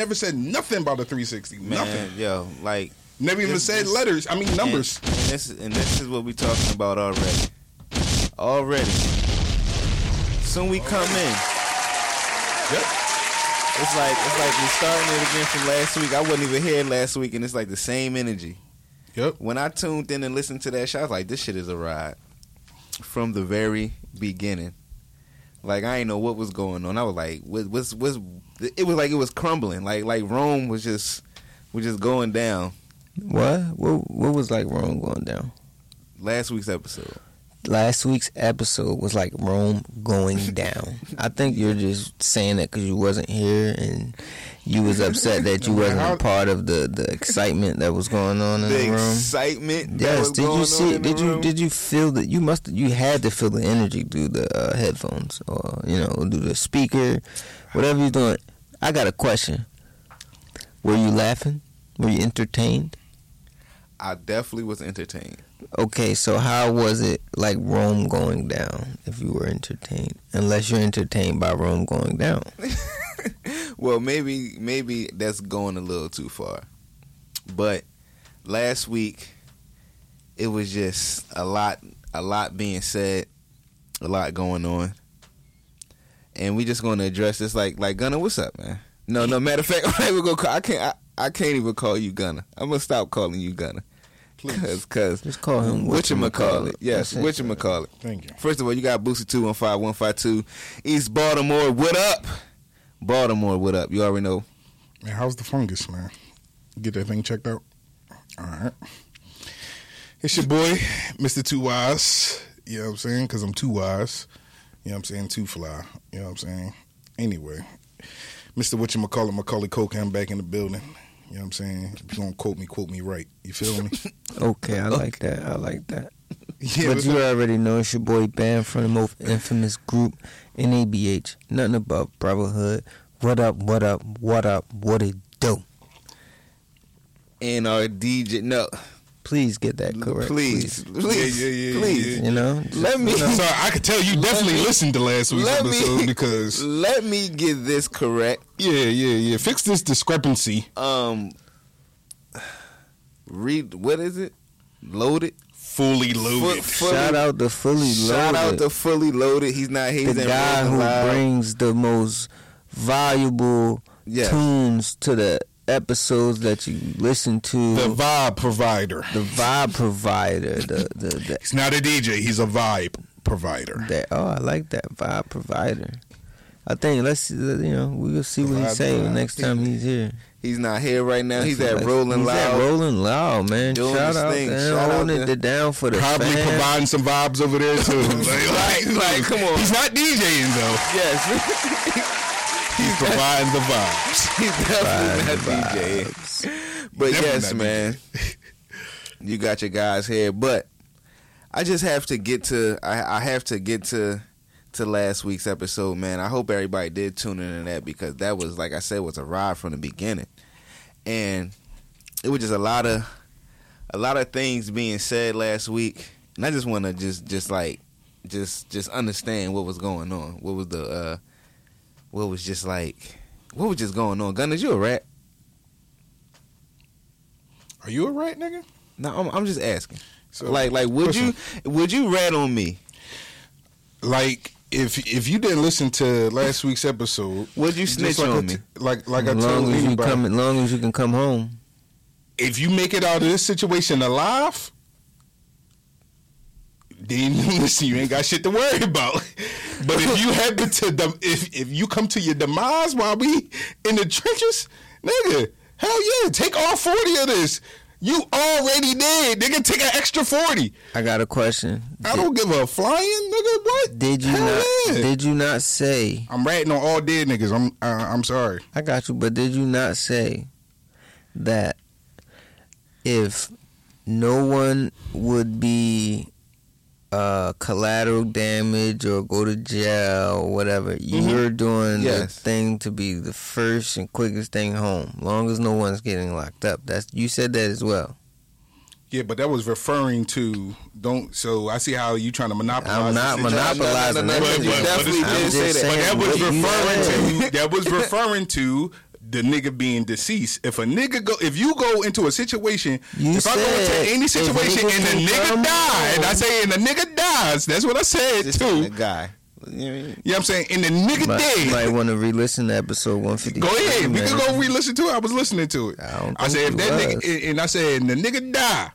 never said nothing about a 360. Man, Nothing. yo, like Never even This- said this- letters. I mean numbers. And, and this and this is what we talking about already. Already. Soon we come in. Yep. It's like it's like we starting it again from last week. I wasn't even here last week, and it's like the same energy. Yep. When I tuned in and listened to that show, I was like, "This shit is a ride." From the very beginning, like I didn't know what was going on. I was like, "What? What's? What's?" It was like it was crumbling. Like like Rome was just was just going down. What? What? What was like Rome going down? Last week's episode. Last week's episode was like Rome going down. I think you're just saying that because you wasn't here and you was upset that you wasn't a part of the the excitement that was going on in the, the room. excitement. that Yes, was did going you see? Did you room. did you feel that? You must you had to feel the energy through the uh, headphones or you know through the speaker, whatever you're doing. I got a question. Were you laughing? Were you entertained? I definitely was entertained. Okay, so how was it like Rome going down? If you were entertained, unless you're entertained by Rome going down. Well, maybe maybe that's going a little too far. But last week it was just a lot a lot being said, a lot going on. And we just going to address this like like Gunner, what's up, man? No, no. Matter of fact, I'm gonna call, I can't. I, I can't even call you Gunner. I'm gonna stop calling you Gunner. Cause, cause Just call him whatchamacallit. Yes, That's it. whatchamacallit. Thank you. First of all, you got Booster two one five one five two, East Baltimore. What up, Baltimore? What up? You already know. Man, how's the fungus, man? Get that thing checked out. All right. It's your boy, Mr. Two Wise. You know what I'm saying? Because I'm too wise. You know what I'm saying? Too fly. You know what I'm saying? Anyway, Mr. What you McCullough, Macaulay Culkin, I'm back in the building. You know what I'm saying? If you're going to quote me, quote me right. You feel me? Okay, I like that. I like that. yeah, but you already know it's your boy Bam from the most infamous group, NABH. Nothing about brotherhood. What up? What up? What up? What it do? And our DJ, no, Please get that correct. please, please, Yeah, yeah, yeah, please. yeah. You know, Let me So I could tell you definitely me- listened to last week's let me- episode because let me get this correct. yeah, yeah, yeah. Fix this discrepancy. Um, read what is it? Loaded. Fully loaded. Fu- fully- shout out to fully loaded. Shout out to fully loaded. He's not. He's the guy who Loud. brings the most valuable Yes. tunes to the episodes that you listen to. the vibe provider. the vibe provider. The the, the He's not a DJ. He's a vibe provider. that. Oh, I like that vibe provider. I think let's see, you know we'll see what he Vibe say next time he's here. He's not here right now. He's at what- Rolling he's Loud. At Rolling Loud, man. Doing Shout out thing. to him, Shout out holding to- it down for the Probably fans. providing some vibes over there too. like, Like- like, come on. He's not DJing though. yes, He's providing the vibes. he's definitely not Vibe DJ. vibes. But Definitely yes, not man, you got your guys here. But I just have to get to. I, I have to get to to last week's episode, man. I hope everybody did tune in to that because that was, like I said, was a ride from the beginning, and it was just a lot of a lot of things being said last week, and I just want to just just like just just understand what was going on. What was the uh what was just like what was just going on? Gunners, you a rat? Are you a rat, nigga? No, I'm, I'm just asking. So, like, like, would listen, you would you rat on me? like if if you didn't listen to last week's episode, Would you just snitch like on t- me? like like I as told long as you anybody, come, as long as you can come home. if you make it out of this situation alive, then listen, you ain't got shit to worry about. But if you happen to dem- if if you come to your demise while we in the trenches, nigga, hell yeah, take all forty of this. You already did, nigga. Take an extra forty. I got a question. I don't give a flying, nigga. What? Did you Hell not? yeah. Did you not say? I'm ratting on all dead niggas. I'm uh, I'm sorry. I got you, but did you not say that if no one would be uh, collateral damage or go to jail or whatever, you're doing Yes. the thing to be the first and quickest thing home, long as no one's getting locked up. That's you said that as well. Yeah, but that was referring to don't. So I see how you trying to monopolize. I'm not monopolizing No, no, no, no, that. no, you definitely I'm did just say that. But saying that was referring to that was referring to the nigga being deceased. If a nigga go, if you go into a situation, You if I go said into any situation and the nigga die, and I say and the nigga dies, that's what I said This too. You guy. You know what I mean? know what I'm saying? And the nigga Might, dead. might want to re-listen to episode one fifty. Go ahead. We can go re-listen to it. I was listening to it. I don't I said if think that you nigga, and I said, and the nigga die.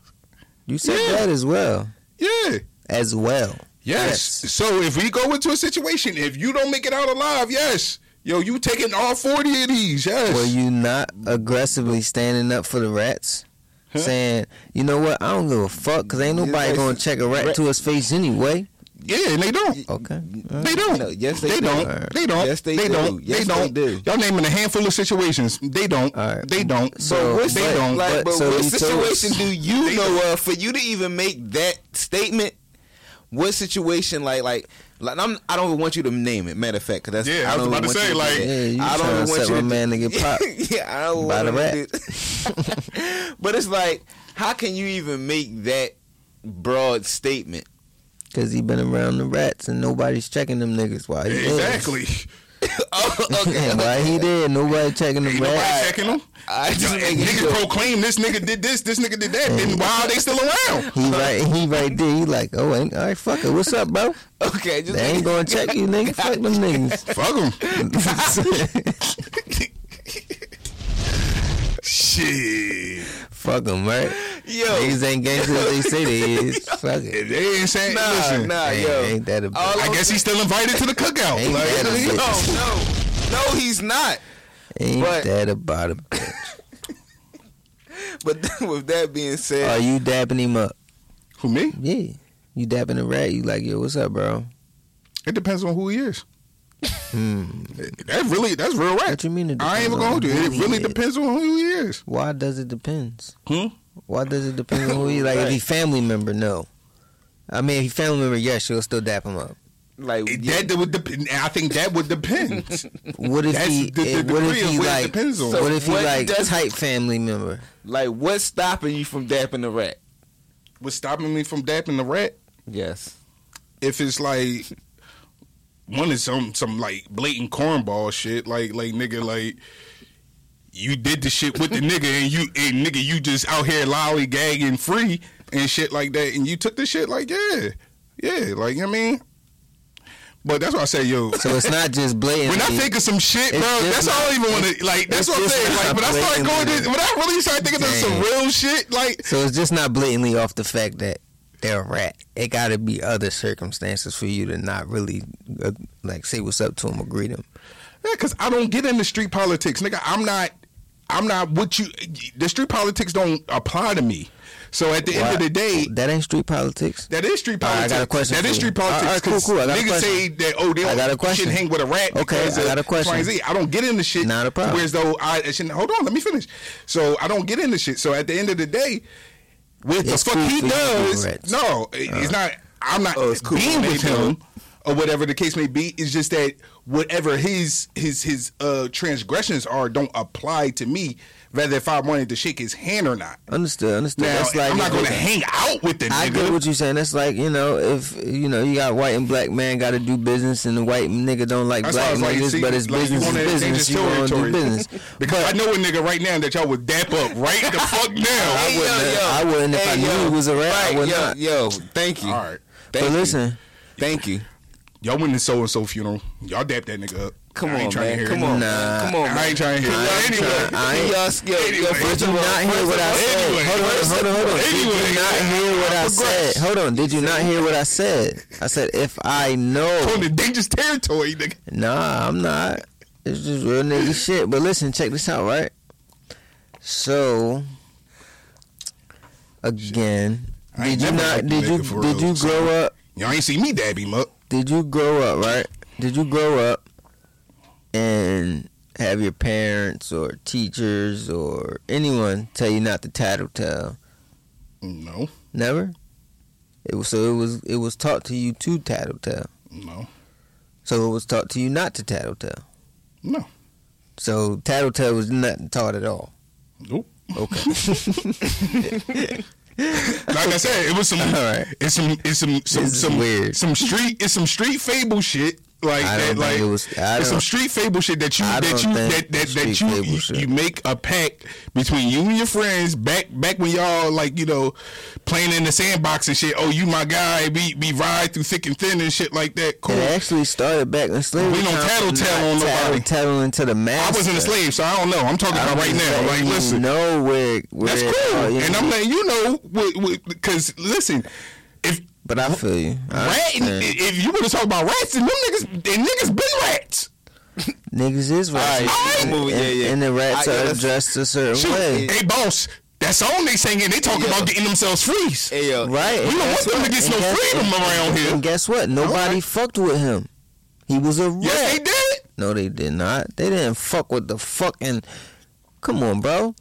You said Yeah. that as well. Yeah. As well. Yes. So if we go into a situation, if you don't make it out alive, yes. Yo, you taking all 40 of these, yes. Were you not aggressively standing up for the rats? Huh? Saying, you know what, I don't give a fuck because ain't nobody like- going to check a rat rat- to his face anyway. yeah, and they don't. Okay. They don't. No, yes, they they do. don't. Alright. They don't. Yes, they they do. don't. Yes, they they don't. do. Y'all naming a handful of situations. They don't. Alright. They don't. So, what, they but- don't. Like, but- but so what situation do you know of for you to even make that statement? What situation, like, like, like I'm, I don't even want you to name it. Matter of fact, because that's Yeah, I was about to say, you to like- Yeah, I don't trying even to want you to man to get popped yeah, I don't by the want rat. to. but it's like, how can you even make that broad statement? Because he been around the rats and nobody's checking them niggas while he lives. Oh, okay. Why he did? Nobody checking the Ain't nobody checking them. I just niggas proclaim this nigga did this, this nigga did that. Then mm. why are they still around? He right, he right there. He like, oh, ain't, all right, fuck it. What's up, bro? Okay, just They ain't gonna check you, nigga. Fuck them niggas. Fuck them. Shit. Fuck them, right? Yo, Niggas ain't gangsters they say they is. Fuck it. If they ain't saying, nah, listen, nah, Ain't, yo. ain't that a All I guess he's still invited to the cookout. Ain't Like, that a oh, bitch? No, no, no, he's not. Ain't But- that about a bitch? But with that being said, Are you dapping him up? Who me? Yeah. You dapping a rat? You like, yo, what's up, bro? It depends on who he is. Hmm. That really, that's real right. What you mean? It I ain't even gonna on do it. It really is? depends on who he is. Why does it depends? Hmm? Why does it depend on who he like? If he family member, no. I mean, if he family member, yes, she'll still dap him up. like It- yeah, That would depend. I think that would depend. What if That's he? the- the eh, what if he like? depends on. So what if he what like does- tight family member? like what's stopping you from dapping the rat? What's stopping me from dapping the rat? Yes. If it's like one is some some like blatant cornball shit, like like nigga like. You did the shit with the nigga, and you and nigga, you just out here lollygagging free and shit like that, and you took the shit like yeah, yeah, like you know what I mean. But that's why I say, yo, So it's not just blatant. when I think of some shit, bro, just that's all I even want to like. That's what I'm saying. Like, when I start going, blatantly- to, when I really start thinking of some real shit, like so it's just not blatantly off the fact that they're a rat. It got to be other circumstances for you to not really uh, like say what's up to them or greet them. Yeah, because I don't get into street politics, nigga. I'm not. I'm not what you. The street politics don't apply to me. So at the end of the day, that ain't street politics. that is street All right, I got a question That is street politics. all right, cool, cool. I got a Niggas question. say that oh they I got a question. shouldn't hang with a rat. Okay, I got a question. X, Y, and Z. I don't get into shit. Not a problem. Whereas though I, I shouldn't. Hold on, let me finish. So I don't get into shit. So at the end of the day, what It's the fuck he for you to does? No, it's not. I'm not Oh, cool being with him or whatever the case may be. It's just that whatever his his his uh transgressions are don't apply to me. Whether if I wanted to shake his hand or not. Understood. Understood. Now That's like I'm not going to hang out with the I nigga. get what you're saying. That's like you know, if you know you got white and black man got to do business, and the white nigga don't like That's black was like, niggas, see, but it's like, business is business. You want to do business. because I know a nigga right now that y'all would dap up right the fuck now. I wouldn't have- I wouldn't if I knew he was around. rat, I Right, would yo, not. yo, thank you. All right. Thank But you. listen, Thank you. Y'all went to so and so funeral. Y'all dap that nigga up. Come on, man. Come on, Nah. Come on, man. I ain't trying to hear it. Anyway. I ain't- y'all- yo, yo, Anyway. did you not hear what I said? anyway, hold on, hold on, hold on. Did you not hear what I said? Hold on. Did you not hear what I said? I said if I know. On the dangerous territory, nigga. Nah, I'm not. It's just real nigga shit. But listen, check this out, right? So, again, did you not? Did you did you grow up? Y'all ain't see me dab him up. Did you grow up right? Did you grow up and have your parents or teachers or anyone tell you not to tattletale? No, Never. It was so it was it was taught to you to tattletale. no, So it was taught to you not to tattletale. no. So tattletale was not taught at all. Nope. Okay. Like I said, it was some. All right. It's some. It's some. Some. Some weird. Some street. It's some street fable shit. Like I don't that, like it was. It's some street fable shit that you that you that that, that you, you shit. you make a pact between you and your friends back back when y'all like you know playing in the sandbox and shit. Oh, you my guy. We we ride through thick and thin and shit like that. Cool. it actually started back in slavery. We don't tattletale on nobody. Tattling to the master. I wasn't a slave, so I don't know. I'm talking about right now. Like, listen, no where, where that's cool, and I'm letting you know because listen, if But I feel you. I rat, if you want to talk about rats, then them niggas, then niggas been rats. Niggas is rats. Alright, and, movie, yeah, and- yeah. and the rats I- are let's- dressed a certain Shoot, way. hey boss, that song they singing, they talking Yeah. about getting themselves freeze. Hey yo, Right. We don't want them to get no guess- freedom and- around here. And guess what? Nobody Alright. fucked with him. He was a rat. Yes, they did. No, they did not. They didn't fuck with the fucking. Come on, bro.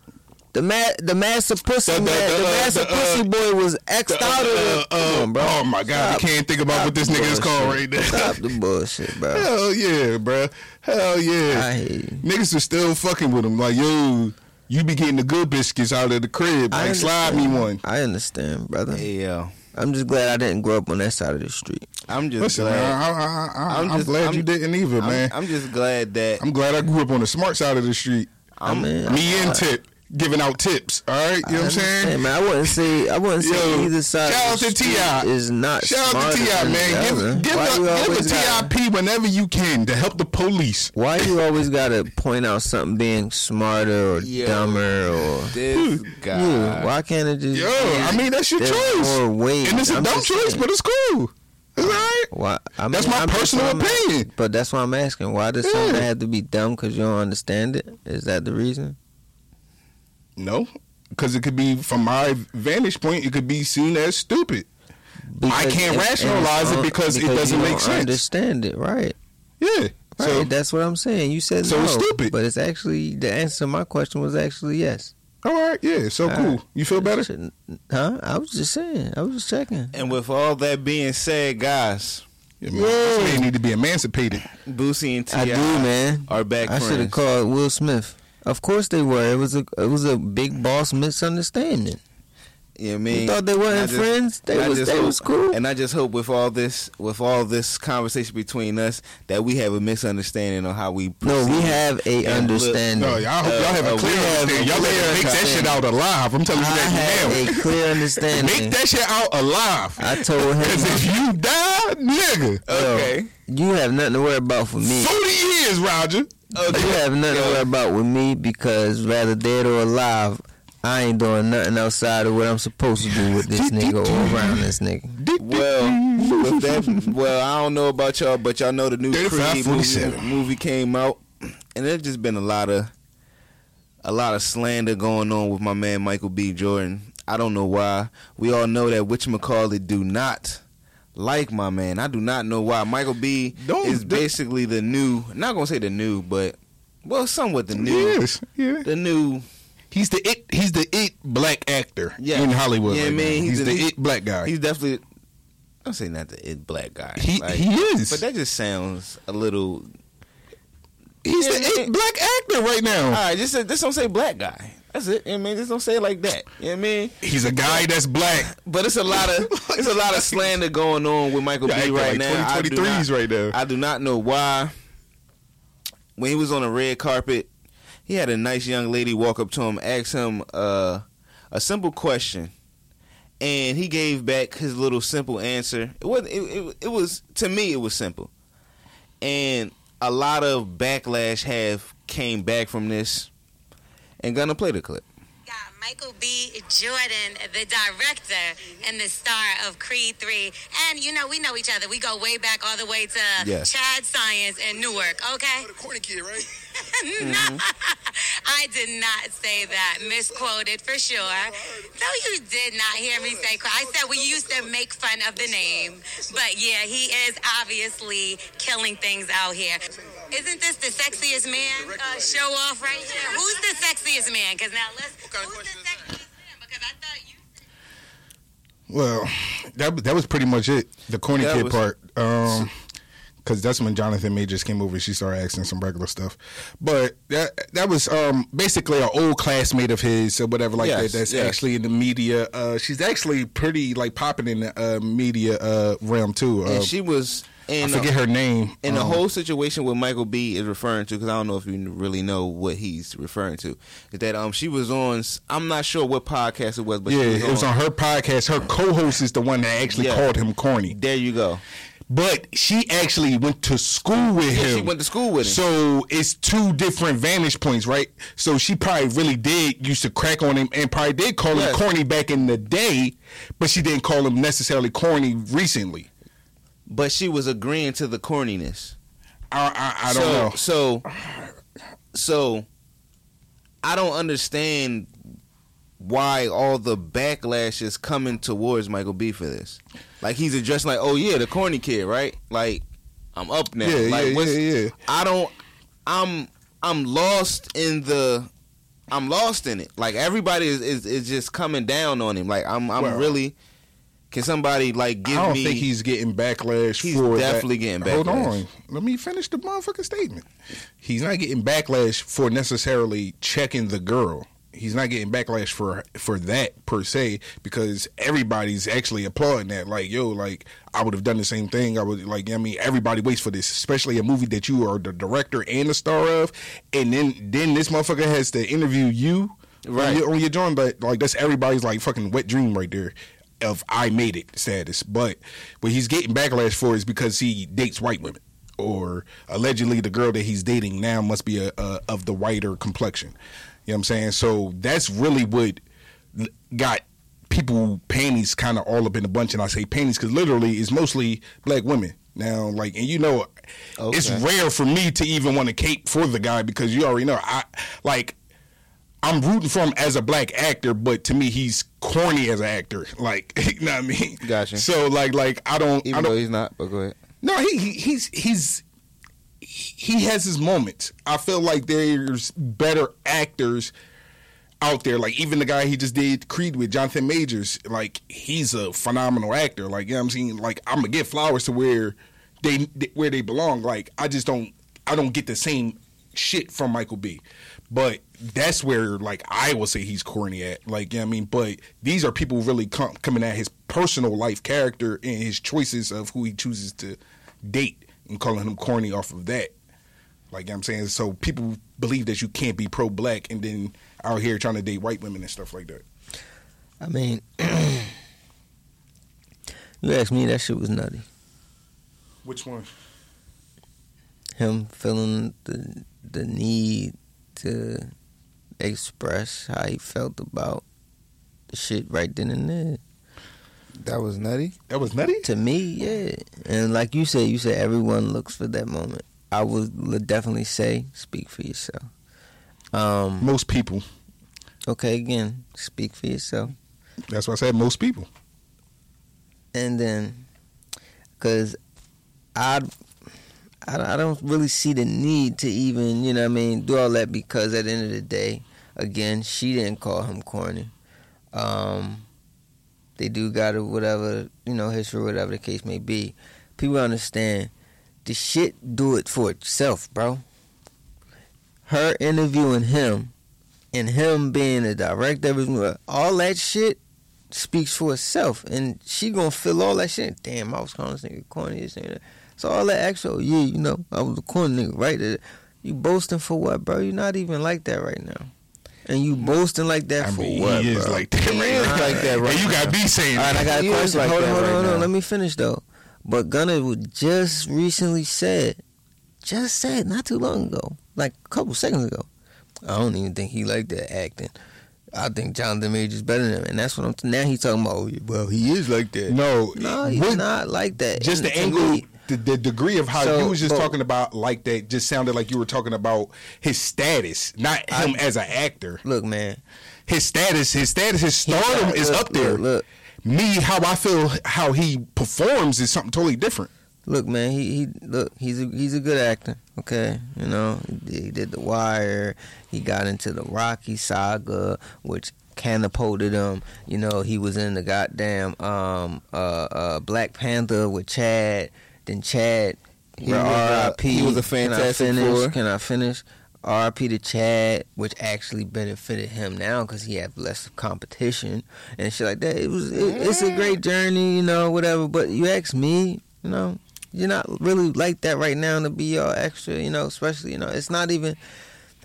The ma- the master pussy The- the- man, the, the, uh, master uh, pussy boy was xed Uh, out of uh, the. Come uh, on, bro. Oh my god, Stop. I can't think about Stop what this nigga is called right now. Stop the bullshit, bro. Hell yeah, bro. Hell yeah. I hate you. Niggas are still fucking with him. Like, yo, you be getting the good biscuits out of the crib. I Like, slide me one. I understand, brother. hey yo, I'm just glad I didn't grow up on that side of the street. I'm just Listen, glad. man, I, I, I, I'm I'm, just- glad I'm- you didn't either, I'm, man. I'm just glad that I'm glad I grew up on the smart side of the street. I'm. mean, Me and I- Tip giving out tips. All right, you know what I'm saying? man. I wouldn't say I wouldn't say Yo, either side. shout out to street T.I. Is not smart. Shout out to T.I., man. Give, give, Why a, give a TIP whenever you can to help the police. Why you always gotta point out something being smarter or Yo. dumber or This guy. you? Why can't it just? Yo, be- I mean that's your there's choice, more ways. and it's a I'm dumb choice, saying. but it's cool. It's all right. Why? I That's my I'm personal I'm- opinion. But that's why I'm asking. Why does Yeah. something have to be dumb because you don't understand it? Is that the reason? No, because it could be from my vantage point, it could be seen as stupid. I can't and- rationalize and it it's because it doesn't make don't sense. Understand it, right? Yeah. Right, So that's what I'm saying. You said So no, it's stupid. but it's actually the answer to my question was actually yes. all right, yeah. So All cool. right. You feel better? Huh? I was just saying. I was just checking. And with all that being said, guys, Yeah, man. This man need to be emancipated. Boosie and T.I. I do, man. are back I should have called Will Smith. Of course they were. It was a it was a big boss misunderstanding. You know what I You mean? thought they weren't just- friends? They I was just they hope- was cool. And I just hope with all this, with all this conversation between us, that we have a misunderstanding on how we. no, we have a And look- understanding. No, y'all hope Uh, y'all have uh, a clear understanding. Y'all better make that shit out alive. I'm telling I you that have now. a clear understanding. Make that shit out alive. I told him Because him if you die, nigga, Okay. you have nothing to worry about for me. 40 years, Roger. You have nothing to worry about with me because rather dead or alive, I ain't doing nothing outside of what I'm supposed to do with this nigga or around this nigga. Well, with that, well, I don't know about y'all, but y'all know the new Creed movie, movie came out, and there's just been a lot of, a lot of slander going on with my man Michael B. Jordan. I don't know why. We all know that Witch McCauley do not like my man. I do not know why. Michael B. Don't- is basically the new, not gonna say the new, but well, somewhat the new, Yes, yeah. the new. He's the it. He's the it black actor Yeah. in Hollywood. Yeah, right man, he's He's, the- the it black guy. He's definitely. I'm saying not the it black guy. He Like, he is. But that just sounds a little. he's Yeah, the it black actor right now. All right, just just don't say black guy. That's it. You know what I mean, just don't say it like that. You know what I mean? He's a guy that's black. But it's a lot of it's a lot of slander going on with Michael Yeah, B right like now. I do 2023s not- right now. I do not know why. When he was on the red carpet, he had a nice young lady walk up to him, ask him uh, a simple question, and he gave back his little simple answer. It was it, it, it was to me it was simple, and a lot of backlash have came back from this. And gonna play the clip. got Michael B. Jordan, the director and the star of Creed 3. And, you know, we know each other. We go way back all the way to Yes. Chad Science in Newark, okay? the corny kid, right? no, I did not say that. Misquoted for sure. No, you did not hear me say. I said we used to make fun of the name, but yeah, he is obviously killing things out here. Isn't this the sexiest man uh, show off right here? Who's the sexiest man? Because now let's. kind Who's the sexiest man? Because I thought you. Well, that that was pretty much it. The corny That kid was- part. Um, because that's when Jonathan Majors came over. She started asking some regular stuff, but that that was um basically an old classmate of his or whatever like Yes, that. That's yes. actually in the media. Uh, she's actually pretty like popping in the uh, media uh realm too. Uh, and she was And I forget her name. And the Um, whole situation with Michael B is referring to because I don't know if you really know what he's referring to. Is that um she was on? I'm not sure what podcast it was, but yeah, she was it was on her podcast. Her co-host is the one that actually Yeah. called him corny, There you go. But she actually went to school with Yeah, him. she went to school with him. So it's two different vantage points, right? So she probably really did used to crack on him and probably did call Yes. him corny back in the day, but she didn't call him necessarily corny recently. But she was agreeing to the corniness. I I, I don't so, know. So, so I don't understand why all the backlash is coming towards Michael B for this. Like he's addressing like, oh yeah, the corny kid, right? Like I'm up now. Yeah, like yeah, what's, yeah, yeah. I don't. I'm I'm lost in the. I'm lost in it. Like everybody is, is, is just coming down on him. Like I'm I'm Well, really. Can somebody like give me? I don't me? think he's getting backlash He's for definitely that. getting backlash. Hold on. Let me finish the motherfucking statement. He's not getting backlash for necessarily checking the girl. He's not getting backlash for for that per se because everybody's actually applauding that. Like, yo, like I would have done the same thing. I would like I mean everybody waits for this, especially a movie that you are the director and the star of, and then then this motherfucker has to interview you Right. on your, on your joint, but like that's everybody's like fucking wet dream right there of I made it status. But what he's getting backlash for is because he dates white women, or allegedly the girl that he's dating now must be a, a of the whiter complexion. You know what I'm saying? So that's really what got people panties kind of all up in a bunch, and I say panties because literally it's mostly black women. Now, like, and you know, it's rare for me to even want to cape for the guy because you already know I like I'm rooting for him as a black actor, but to me he's corny as an actor. Like, you know what I mean? Gotcha. So like, like I don't, even I though don't. he's not. But go ahead. No, he, he he's he's he has his moments. I feel like there's better actors out there. Like even the guy he just did Creed with, Jonathan Majors. Like he's a phenomenal actor. Like you know what I'm saying. Like I'm gonna give flowers to where they where they belong. Like I just don't I don't get the same shit from Michael B. But that's where like I will say he's corny at. Like you know I mean. But these are people really com- coming at his personal life character and his choices of who he chooses to date and calling him corny off of that. Like you know what I'm saying, so people believe that you can't be pro black and then out here trying to date white women and stuff like that. I mean, you asked me, that shit was nutty. Which one? Him feeling the the need to express how he felt about the shit right then and there. That was nutty. That was nutty. To me, yeah. And like you said, you said everyone looks for that moment. I would definitely say, speak for yourself. Um, Most people. okay, again, speak for yourself. That's why I said most people. and then because I, I I don't really see the need to even you know what I mean do all that because at the end of the day again she didn't call him corny um they do got a whatever you know history whatever the case may be people understand the shit do it for itself bro her interviewing him and him being the director all that shit speaks for itself, and she gonna feel all that shit. Damn, I was calling this nigga corny. This nigga. So all that extra, yeah, you know, I was a corny nigga, right? You boasting for what, bro? You're not even like that right now, and you boasting like that I for mean, what, he is bro? like that right He is now. like that right And you got me saying all right, I got a question. like hold on, hold on, hold on. Let me finish though. But Gunner was just recently said, just said not too long ago, like a couple seconds ago. I don't even think he like that acting. I think Jonathan Majors better than him, and that's what I'm. now he's talking about. Oh, well, he is like that. No, No, he's what- not like that. Just And the to angle, me- the, the degree of how So, you was just but- talking about like that just sounded like you were talking about his status, not I- him as an actor. look, man. His status, his status, his stardom got- is look, up there. look, look. Me, how I feel, how he performs is something totally different. Look, man, he, he look he's a he's a good actor. Okay, you know he did, he did The Wire. He got into the Rocky saga, which catapulted him. You know he was in the goddamn um uh uh Black Panther with Chad. Then Chad, He was, uh, R.I.P. he was a Can I Fantastic finish? Four. Can I finish? R.I.P. to Chad, which actually benefited him now because he had less of competition and shit like that. It was it, it's a great journey, you know, whatever. But you ask me, you know, you're not really like that right now to be all extra. You know, especially you know, it's not even.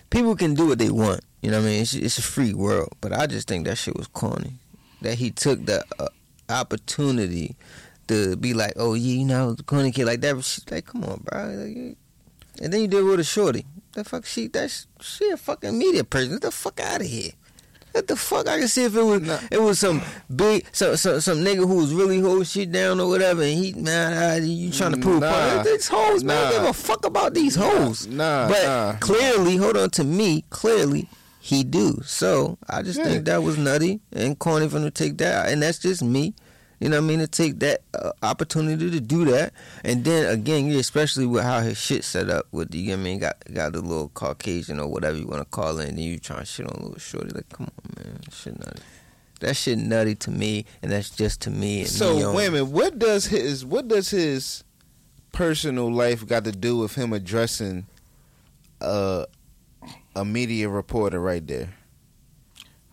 People can do what they want. You know what I mean? It's, it's a free world. But I just think that shit was corny. That he took the uh, opportunity to be like, oh yeah, you know, the corny kid like that. But she's like, come on, bro. And then you did it with a shorty. The fuck she that's she a fucking media person. Get the fuck out of here. What the fuck? I can see if it was it was some big some some, some nigga who was really holding shit down or whatever, and he man, you trying to prove Nah. These hoes, man, Nah. give a fuck about these hoes. Nah, but nah. clearly, hold on to me. Clearly, he do. So I just Yeah. think that was nutty and corny for him to take that, and that's just me. You know what I mean? To take that uh, opportunity to do that, and then again, yeah, especially with how his shit set up with the, you know what I mean? Got got the little Caucasian or whatever you want to call it, and then you trying to shit on a little shorty. Like, come on, man, that shit nutty. That shit nutty to me, and that's just to me. And me So only. wait a minute, what does his what does his personal life got to do with him addressing a a media reporter right there?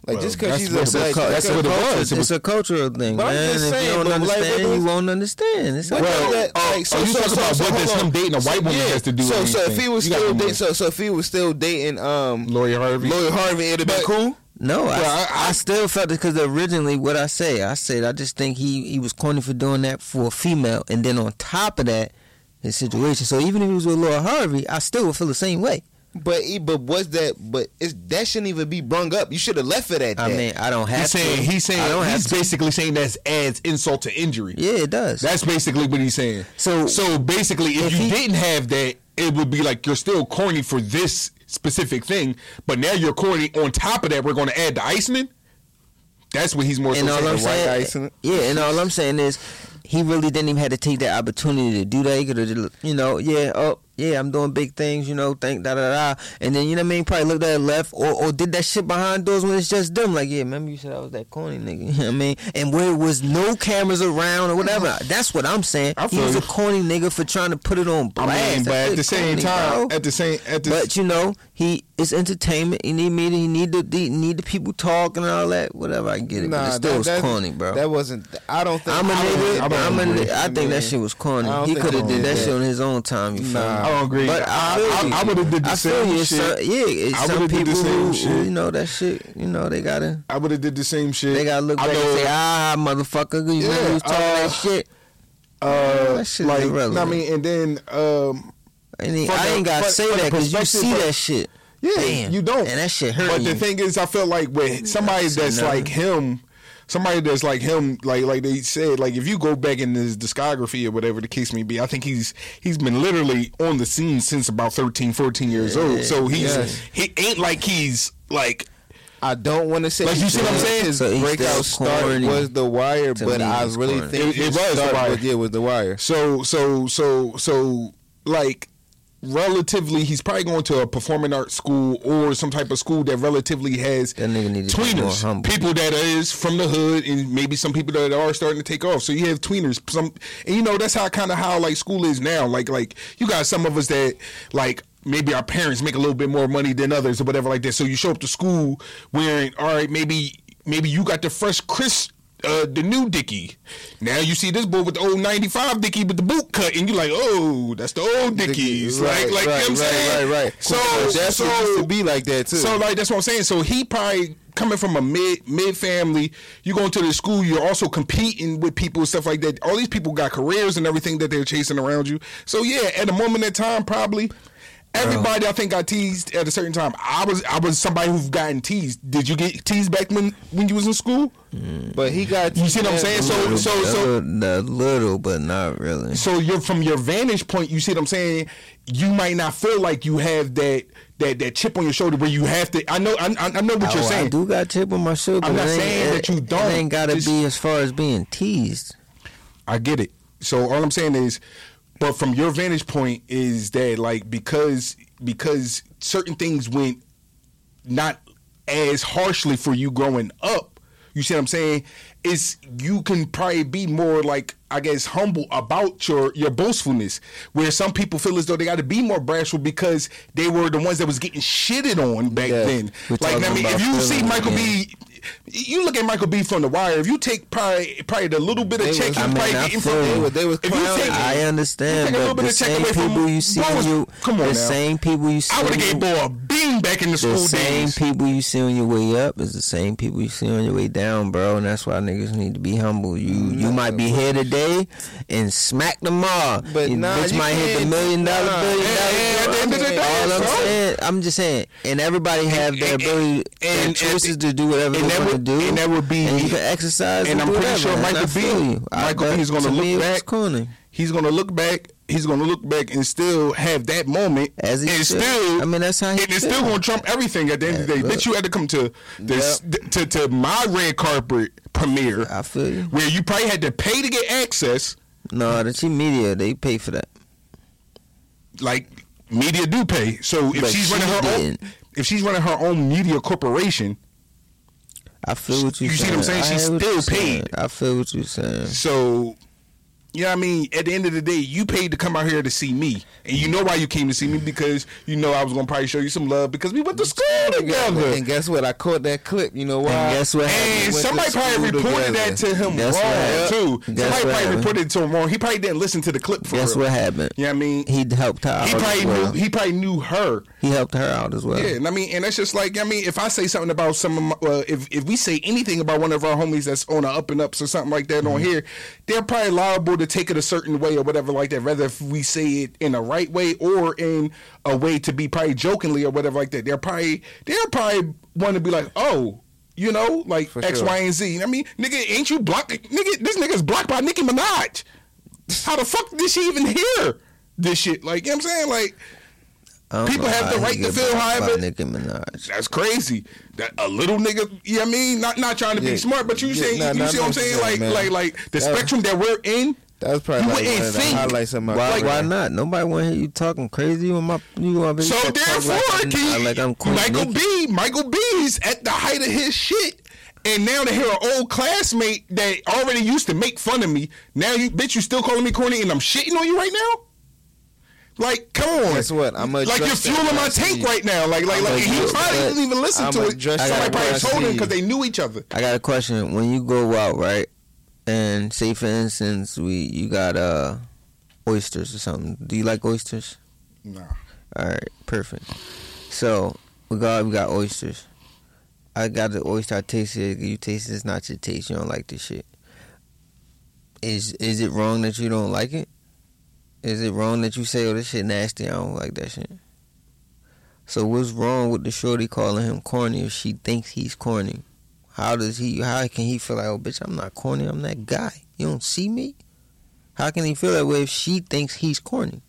Like Well, just because she's a black, that's because- what it was. It's a cultural thing, But I'm man. just If you don't but like, understand, you won't understand. It's What all does right. that- oh, like, so- oh, you so- talking so- about so what does him dating a white woman yeah. has to do So with so if he was still dating, so so if he was still dating um Lori Harvey. Lloyd Harvey, it'd have been cool. No, I, I- I, still felt it because originally what I say, I said I just think he he was corny for doing that for a female, and then on top of that, his situation. So even if he was with Lori Harvey, I still would feel the same way. But he, but was that? But it's, that shouldn't even be brung up. You should have left it at that. I mean, I don't have He's to. saying he's I saying don't have he's to. basically saying that's adds insult to injury. Yeah, it does. That's basically what he's saying. So- so basically, if, if you he- didn't have that, it would be like you're still corny for this specific thing, but now you're corny. On top of that, we're going to add the icing. That's what he's more so all saying. I'm the white saying, ice yeah, and all I'm saying is, he really didn't even have to take that opportunity to do that. He could have, you know, yeah, oh, yeah, I'm doing big things, you know, think da da da, and then you know what I mean, probably looked at left or or did that shit behind doors when it's just them. Like, yeah, remember you said I was that corny nigga, you know what I mean, and where it was no cameras around or whatever. That's what I'm saying. I He was a corny nigga for trying to put it on I blast. mean, but at the same corny, time, bro. at the same at the But you know, he it's entertainment. You need media. He need the, the need the people talking and all that. Whatever, I get it. but it still that- was that- corny, bro. That wasn't. I don't think. I'm a I don't- nigga. I don't I'm a nigga. I think that mean, shit was corny. He could have did that did shit on his own time. You feel Nah. me? I don't agree. But I, feel I, you. I, would have did the I feel same you. shit. Some, yeah, it's I some would've did the people same who, shit. who, you know that shit. You know they gotta I would have did the same shit. they gotta look I back and say, ah, motherfucker, you Yeah, remember was talking uh, that shit. uh, that shit like, irrelevant. I mean, and then um, And he, I ain't gotta say that because you see that shit. Yeah, Damn. you don't. And that shit hurt But you. the thing is, I felt like with somebody say that's nothing. like him, somebody that's like him, like like they said, like if you go back in his discography or whatever the case may be, I think he's he's been literally on the scene since about 13, 14 years old. So he's Yes. he ain't like he's like I don't want to say Like, you see what I'm saying? His So he's breakout start was the wire, but I really corny. think It- it was The Wire. Was, yeah, was the wire. so so so so like relatively he's probably going to a performing arts school or some type of school that relatively has That nigga need to be more tweeners people that is from the hood and maybe some people that are starting to take off. So you have tweeners some and you know that's how kind of how like school is now. Like like you got some of us that like maybe our parents make a little bit more money than others or whatever like that. So you show up to school wearing all right maybe maybe you got the fresh crisp uh, the new Dickie. Now you see this boy with the old '95 Dickie with the boot cut, and you're like, "Oh, that's the old Dickies." Right, like, like right, you know what I'm right, saying? right, right. So, that's so used to be like that too. so like that's what I'm saying. So he probably coming from a mid mid family. You going to the school. You're also competing with people and stuff like that. All these people got careers and everything that they're chasing around you. So yeah, at a moment in time, probably. Everybody, I think, got teased at a certain time. I was, I was somebody who've gotten teased. Did you get teased back when, when you was in school? but he got You see what I'm saying? So, so, so, the little, but not really. so you're from your vantage point. You see what I'm saying? You might not feel like you have that that that chip on your shoulder where you have to. I know, I, I know what you're Oh, saying. I do got chip on my shoulder. I'm not saying that you don't. It ain't gotta Just- be as far as being teased. I get it. So all I'm saying is, but from your vantage point is that like because because certain things went not as harshly for you growing up. You see what I'm saying? Is you can probably be more like I guess humble about your your boastfulness, where some people feel as though they got to be more bashful because they were the ones that was getting shitted on back Yeah. then. Like I mean, if you see Michael. B. You look at Michael B from The Wire. If you take probably probably the little bit of check you I mean, probably getting from. They was- they was if you take. I You understand, take a little but bit the of check same away from- people you see was- you, come on the now. same people you see, I would have gave you- boy a bean back in the the school same people you see on your way up is the same people you see on your way down, bro. And that's why niggas need to be humble. You mm, you might be here today and smack tomorrow. But you nah, bitch you might hit the million dollar nah. billion dollar. yeah, at the end of the day, All I'm saying, I'm just saying, and everybody have their ability and- choices to do whatever that want to do, and that would be- and you can exercise. and I'm pretty whatever, sure and Michael B- Michael B is gonna look me, it was back corny. He's gonna look back. He's gonna look back and still have that moment, As he and should. still, I mean, that's how he and it's still gonna trump everything at the end of the day. Yeah, Bitch, you had to come to this to, to my red carpet premiere, I feel you. where you probably had to pay to get access. No, the media they pay for that. Like media do pay. So if But she's she running her didn't. own, if she's running her own media corporation, I feel what you're You see saying. what I'm saying? She's still you're saying. paid. I feel what you're saying. So, you know what I mean? At the end of the day, you paid to come out here to see me. And you know why you came to see me because you know I was going to probably show you some love because we went to school together. And guess what? I caught that clip. You know why? And guess what? And somebody probably reported together. that to him Guess wrong, too. Guess somebody probably happened? reported it to him wrong. He probably didn't listen to the clip for Guess real. what happened? You know what I mean? He helped her out. He probably well. knew. He probably knew her. He helped her out as well. Yeah, and I mean, and that's just like I mean, if I say something about some of my, uh, if if we say anything about one of our homies that's on the up and ups or something like that Mm-hmm. on here, they're probably liable to take it a certain way or whatever like that. rather if we say it in a right way or in a way to be probably jokingly or whatever like that, they're probably they're probably want to be like, oh. You know, like For X, sure. Y, and Z. I mean, nigga, ain't you blocked? Nigga, this nigga's blocked by Nicki Minaj. How the fuck did she even hear this shit? Like, you know what I'm saying? Like, People have the right to feel however- Nicki Minaj. That's crazy. That a little nigga, you know what I mean? Not not trying to be smart, but you Yeah, saying nah, you nah, see I what I'm saying? Like like like the spectrum that we're in. That was probably You like wouldn't one of the highlights of my Why, career. why not? Nobody want to hear you talking crazy. You on my, you on my So talk therefore, like, I'm- can you, like I'm Queen Michael Nicki. B. Michael B's at the height of his shit. And now to hear an old classmate that already used to make fun of me, now you bitch, you still calling me corny and I'm shitting on you right now? Like, come on. Guess what? I'ma like you're fueling my when I see tank right now. Like, like, I'ma like, he probably didn't even listen I'ma it. address that Somebody probably told him because they knew each other. I got a question. When you go out, right, and say for instance, we you got uh oysters or something. Do you like oysters? Nah. All right, perfect. So we got we got oysters. I got the oyster. I tasted it. You taste it. It's not your taste. You don't like this shit. Is is it wrong that you don't like it? Is it wrong that you say, "Oh, this shit nasty. I don't like that shit." So what's wrong with the shorty calling him corny if she thinks he's corny? How does he? How can he feel like, "Oh, bitch, I'm not corny. I'm that guy. You don't see me." How can he feel that way if she thinks he's corny?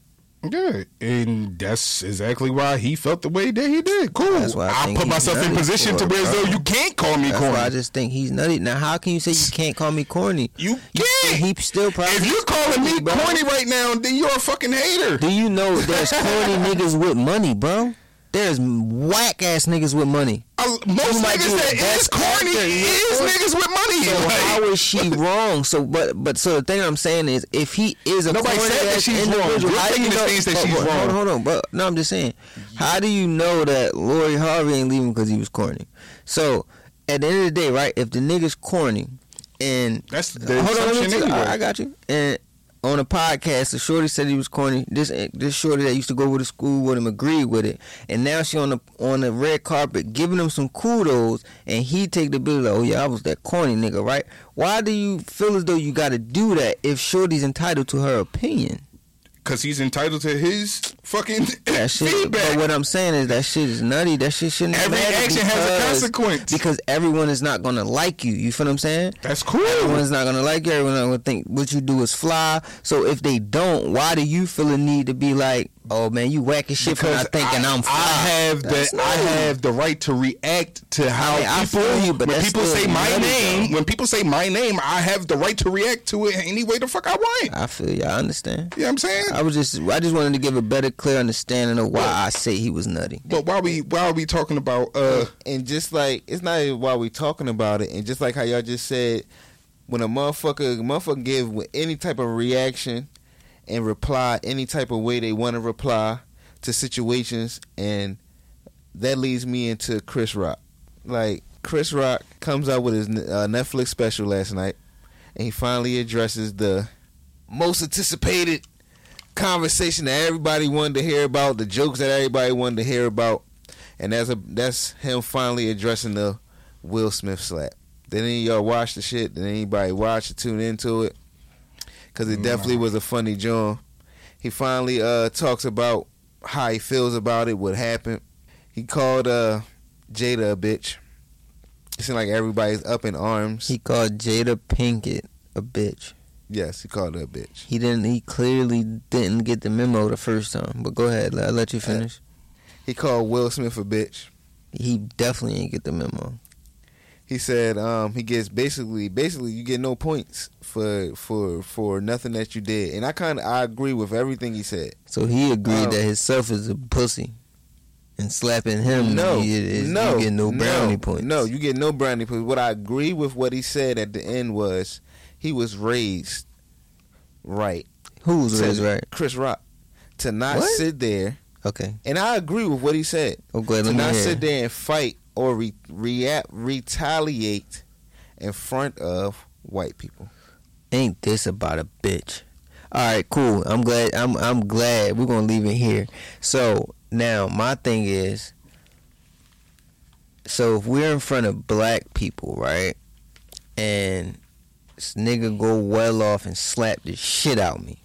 Yeah, and that's exactly why he felt the way that he did. Cool. That's why I I, put myself in position to where as though you can't call me That's corny. why I just think he's nutty. Now, how can you say you can't call me corny? you You- can't. He still probably. if you're calling me bro. corny right now, then you're a fucking hater. Do you know there's corny niggas with money, bro? There's whack ass niggas with money. Uh, most niggas that is corny is niggas with money. So Like, how is she wrong? So, but but so the thing I'm saying is, if he is a Nobody corny said that she's wrong. individual, how do you know? stance that but- she's but- wrong. Hold on. But no, I'm just saying, how do you know that Lori Harvey ain't leaving because he was corny? So at the end of the day, right? If the nigga's corny, and That's the hold on, let me assumption anyway. I, I got you. And on a podcast, the shorty said he was corny. This this shorty that used to go over to school with him agreed with it, and now she on the on the red carpet giving him some kudos, and he take the bill like, oh yeah, I was that corny nigga, right? Why do you feel as though you got to do that if shorty's entitled to her opinion? Because he's entitled to his fucking That shit. feedback. But what I'm saying is that shit is nutty. That shit shouldn't Every action has a because- consequence. Because everyone is not gonna like you. You feel what I'm saying? That's cool. Everyone's not gonna like you. Everyone's not gonna think what you do is fly. So if they don't, why do you feel a need to be like, oh man, you whack as shit for not thinking I, am fly? I have the I have the right to react to how mean, I people feel you, but when people say my name though. when people say my name I have the right to react to it any way the fuck I want. I feel you. I understand. You know what I'm saying? I was just, I just wanted to give a better, clear understanding of why I say he was nutty. but while we while we talking about uh and just like it's not even while we talking about it, and just like how y'all just said, when a motherfucker motherfucker give with any type of reaction and reply any type of way they want to reply to situations, and that leads me into Chris Rock. Like Chris Rock comes out with his uh, Netflix special last night, and he finally addresses the most anticipated conversation that everybody wanted to hear about, the jokes that everybody wanted to hear about, and that's a that's him finally addressing the Will Smith slap. Did any of y'all watch the shit? Did anybody watch it, tune into it? Because it definitely was a funny joint. He finally uh, talks about how he feels about it, what happened. He called uh, Jada a bitch. It seemed like everybody's up in arms. He called Jada Pinkett a bitch. yes, he called her a bitch. He didn't. He clearly didn't get the memo the first time. But go ahead. I'll let you finish. He called Will Smith a bitch. He definitely ain't get the memo. He said um, he gets basically basically you get no points for for for nothing that you did, and I kind of I agree with everything he said. So he agreed Um, that himself is a pussy, and slapping him, no, is, no, you get no brownie no, points. No, you get no brownie points. What I agree with what he said at the end was he was raised right. who's to- raised right? Chris Rock to not What? sit there, Okay. and I agree with what he said. Oh, ahead. to not sit there and fight or re- retaliate in front of white people. Ain't this about a bitch? All right, cool. I'm glad. I'm I'm glad. We're gonna leave it here. So now my thing is, so if we're in front of black people, right, and this nigga go well off and slap the shit out me,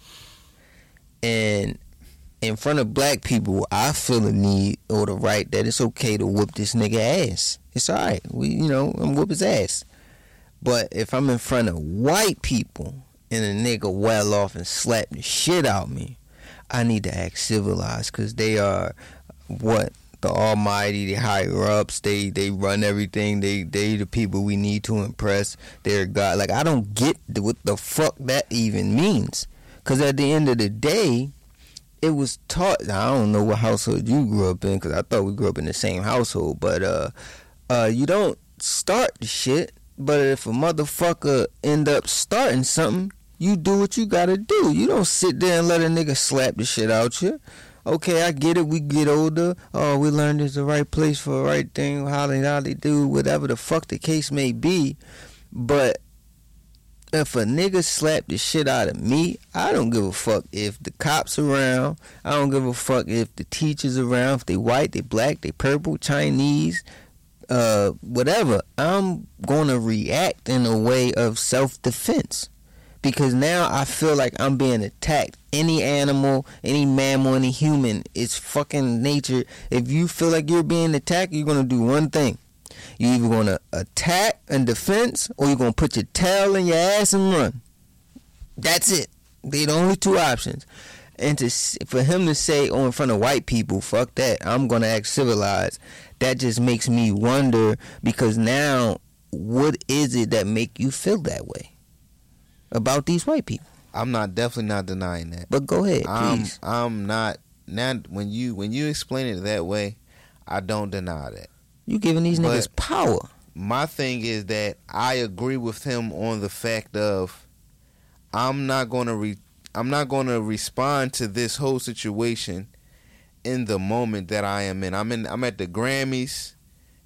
and in front of black people, I feel the need or the right that it's okay to whoop this nigga ass. It's all right. We, you know, I'm whoop his ass. But if I'm in front of white people and a nigga well off and slap the shit out me, I need to act civilized because they are what the almighty, the higher ups. They they run everything. They they the people we need to impress. They're God. Like I don't get what the fuck that even means. Because at the end of the day, it was taught. I don't know what household you grew up in because I thought we grew up in the same household. But uh, uh, you don't start the shit. But if a motherfucker end up starting something, you do what you gotta do. You don't sit there and let a nigga slap the shit out you. Okay, I get it. We get older. Oh, we learned it's the right place for the right thing. How they how they do whatever the fuck the case may be. But if a nigga slap the shit out of me, I don't give a fuck if the cops around. I don't give a fuck if the teachers around. If they white, they black, they purple, Chinese, uh, whatever. I'm gonna react in a way of self defense because now I feel like I'm being attacked. Any animal, any mammal, any human, it's fucking nature. If you feel like you're being attacked, you're gonna do one thing. You either gonna attack and defense, or you're gonna put your tail in your ass and run. That's it. They the only two options. And to for him to say, "Oh, in front of white people, fuck that. I'm gonna act civilized." That just makes me wonder because now, what is it that make you feel that way about these white people? I'm not definitely not denying that. But go ahead, I'm please. I'm not now when you when you explain it that way, I don't deny that. You giving these but- niggas power. My thing is that I agree with him on the fact of I'm not going to re, I'm not going to respond to this whole situation in the moment that I am in. I'm in I'm at the Grammys.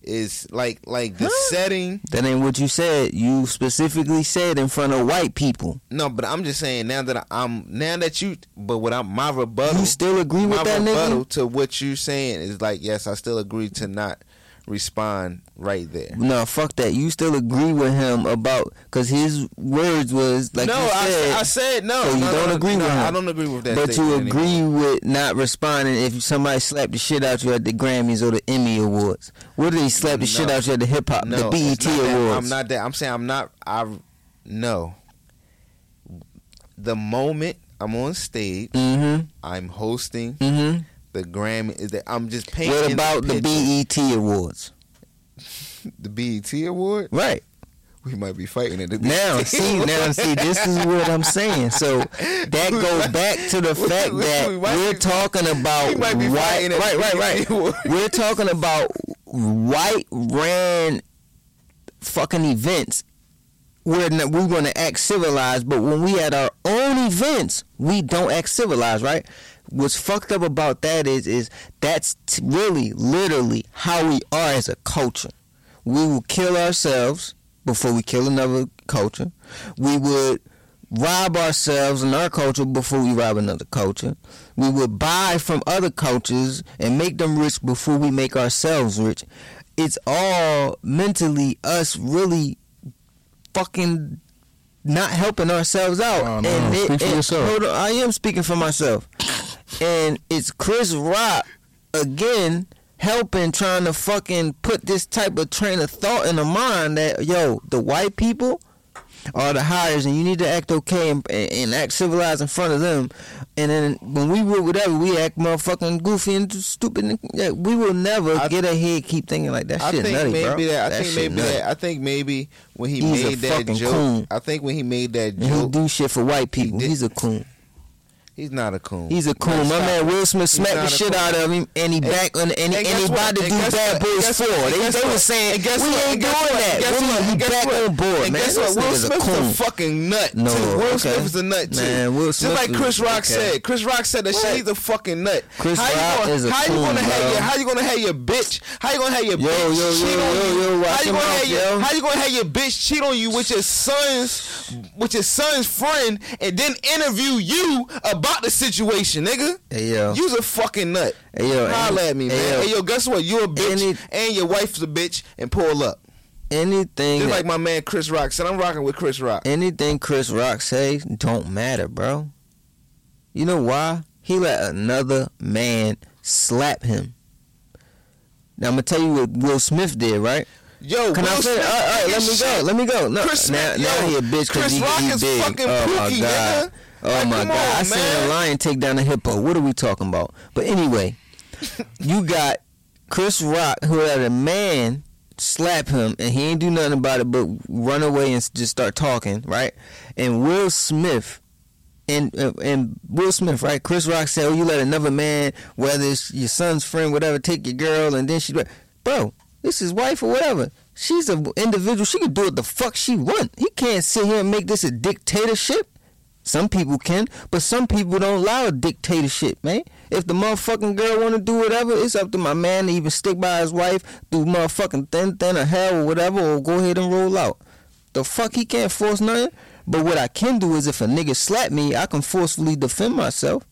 Is like like the Huh? setting. That ain't what you said. You specifically said in front of white people. No, but I'm just saying now that I'm now that you. But what I'm my rebuttal. You still agree with that rebuttal nigga? to what you're saying is like yes, I still agree to not respond right there. No, fuck that. You still agree with him about because his words was like no, I, said, I said no. So you no, don't no, agree no, with him? I don't agree with that. but you agree anymore. with not responding if somebody slapped the shit out you at the Grammys or the Emmy Awards. What did they slap the shit out you at the hip hop, the BET it's not that. Awards? I'm not that. I'm saying I'm not. I no. The moment I'm on stage, Mm-hmm. I'm hosting Mm-hmm. The Grammy. Is that I'm just painting. What about the. BET Awards? the BET award? Right. We might be fighting it Now, see, now, see, this is what I'm saying. So that goes back to the fact that we we're talking about we white, right, right, right. We're talking about white ran fucking events where n- we're going to act civilized, but when we at our own events, we don't act civilized, right? What's fucked up about that is, is that's t- really, literally how we are as a culture. we will kill ourselves before we kill another culture. We would rob ourselves and our culture before we rob another culture. We would buy from other cultures and make them rich before we make ourselves rich. It's all mentally us really fucking not helping ourselves out. Oh, no. and Speak for yourself. I am speaking for myself. And it's Chris Rock again helping trying to fucking put this type of train of thought in the mind that yo, the white people are the hires and you need to act okay and, and act civilized in front of them. And then when we will whatever, we act motherfucking goofy and stupid. And, yeah, we will never I- get ahead keep thinking like that I shit think nutty, maybe bro. that. I think maybe nutty. that. I think maybe when he He's made that joke. coon. I think when he made that And he'll do shit for white people. did- He's a coon. He's not a coon. He's a coon. My man. Will Smith smacked the shit coon. out of him, and he back on, and, and and, he about to And do Bad? Boys And Four. what? They, And they were saying And guess we what? ain't And doing that. And guess What what? are you And guess back what? on board, And man? guess what? Will a Smith's coon. a fucking nut No, too. Will okay. Smith is a nut too. Man, Will Just Smith like is- Chris Rock okay. said. Chris Rock said that shit. He's a fucking nut. Chris how you Rock gonna, is a how you gonna have your how you gonna have your bitch? How you gonna have your Yo, bitch cheat on yo, you? how you gonna have your yo. how you gonna have your bitch cheat on you with your son's with your son's friend and then interview you about the situation, nigga? Hey yo, You's a fucking nut. Hey, yo, Holla at me, hey, man. yo. Hey, yo, guess what? You a bitch Any- and your wife's a bitch and pull up. anything, Just that- like my man Chris Rock said, I'm rocking with Chris Rock. anything Chris Rock say don't matter, bro. You know why? He let another man slap him. Now I'm gonna tell you what Will Smith did, right? Yo, Can Will I say? Smith All right, all right, let me shit. go. Let me go. No, Chris now, Smith- now yo, he a bitch because Chris he, Rock he is big. fucking oh my pookie, god. nigga. Oh Like, my god. I on, seen a lion take down a hippo. What are we talking about? But anyway, you got Chris Rock who had a man slap him and he ain't do nothing about it but run away and just start talking, right? And Will Smith and uh, and Will Smith, right? Chris Rock said, "Oh, you let another man, whether it's your son's friend, whatever, take your girl, and then she, bro, this is wife or whatever. She's an individual. She can do what the fuck she want. He can't sit here and make this a dictatorship. Some people can, but some people don't allow a dictatorship, man. If the motherfucking girl want to do whatever, it's up to my man to even stick by his wife through motherfucking thin, thin or hell or whatever, or go ahead and roll out. The fuck he can't force nothing. But what I can do is if a nigga slap me, I can forcefully defend myself.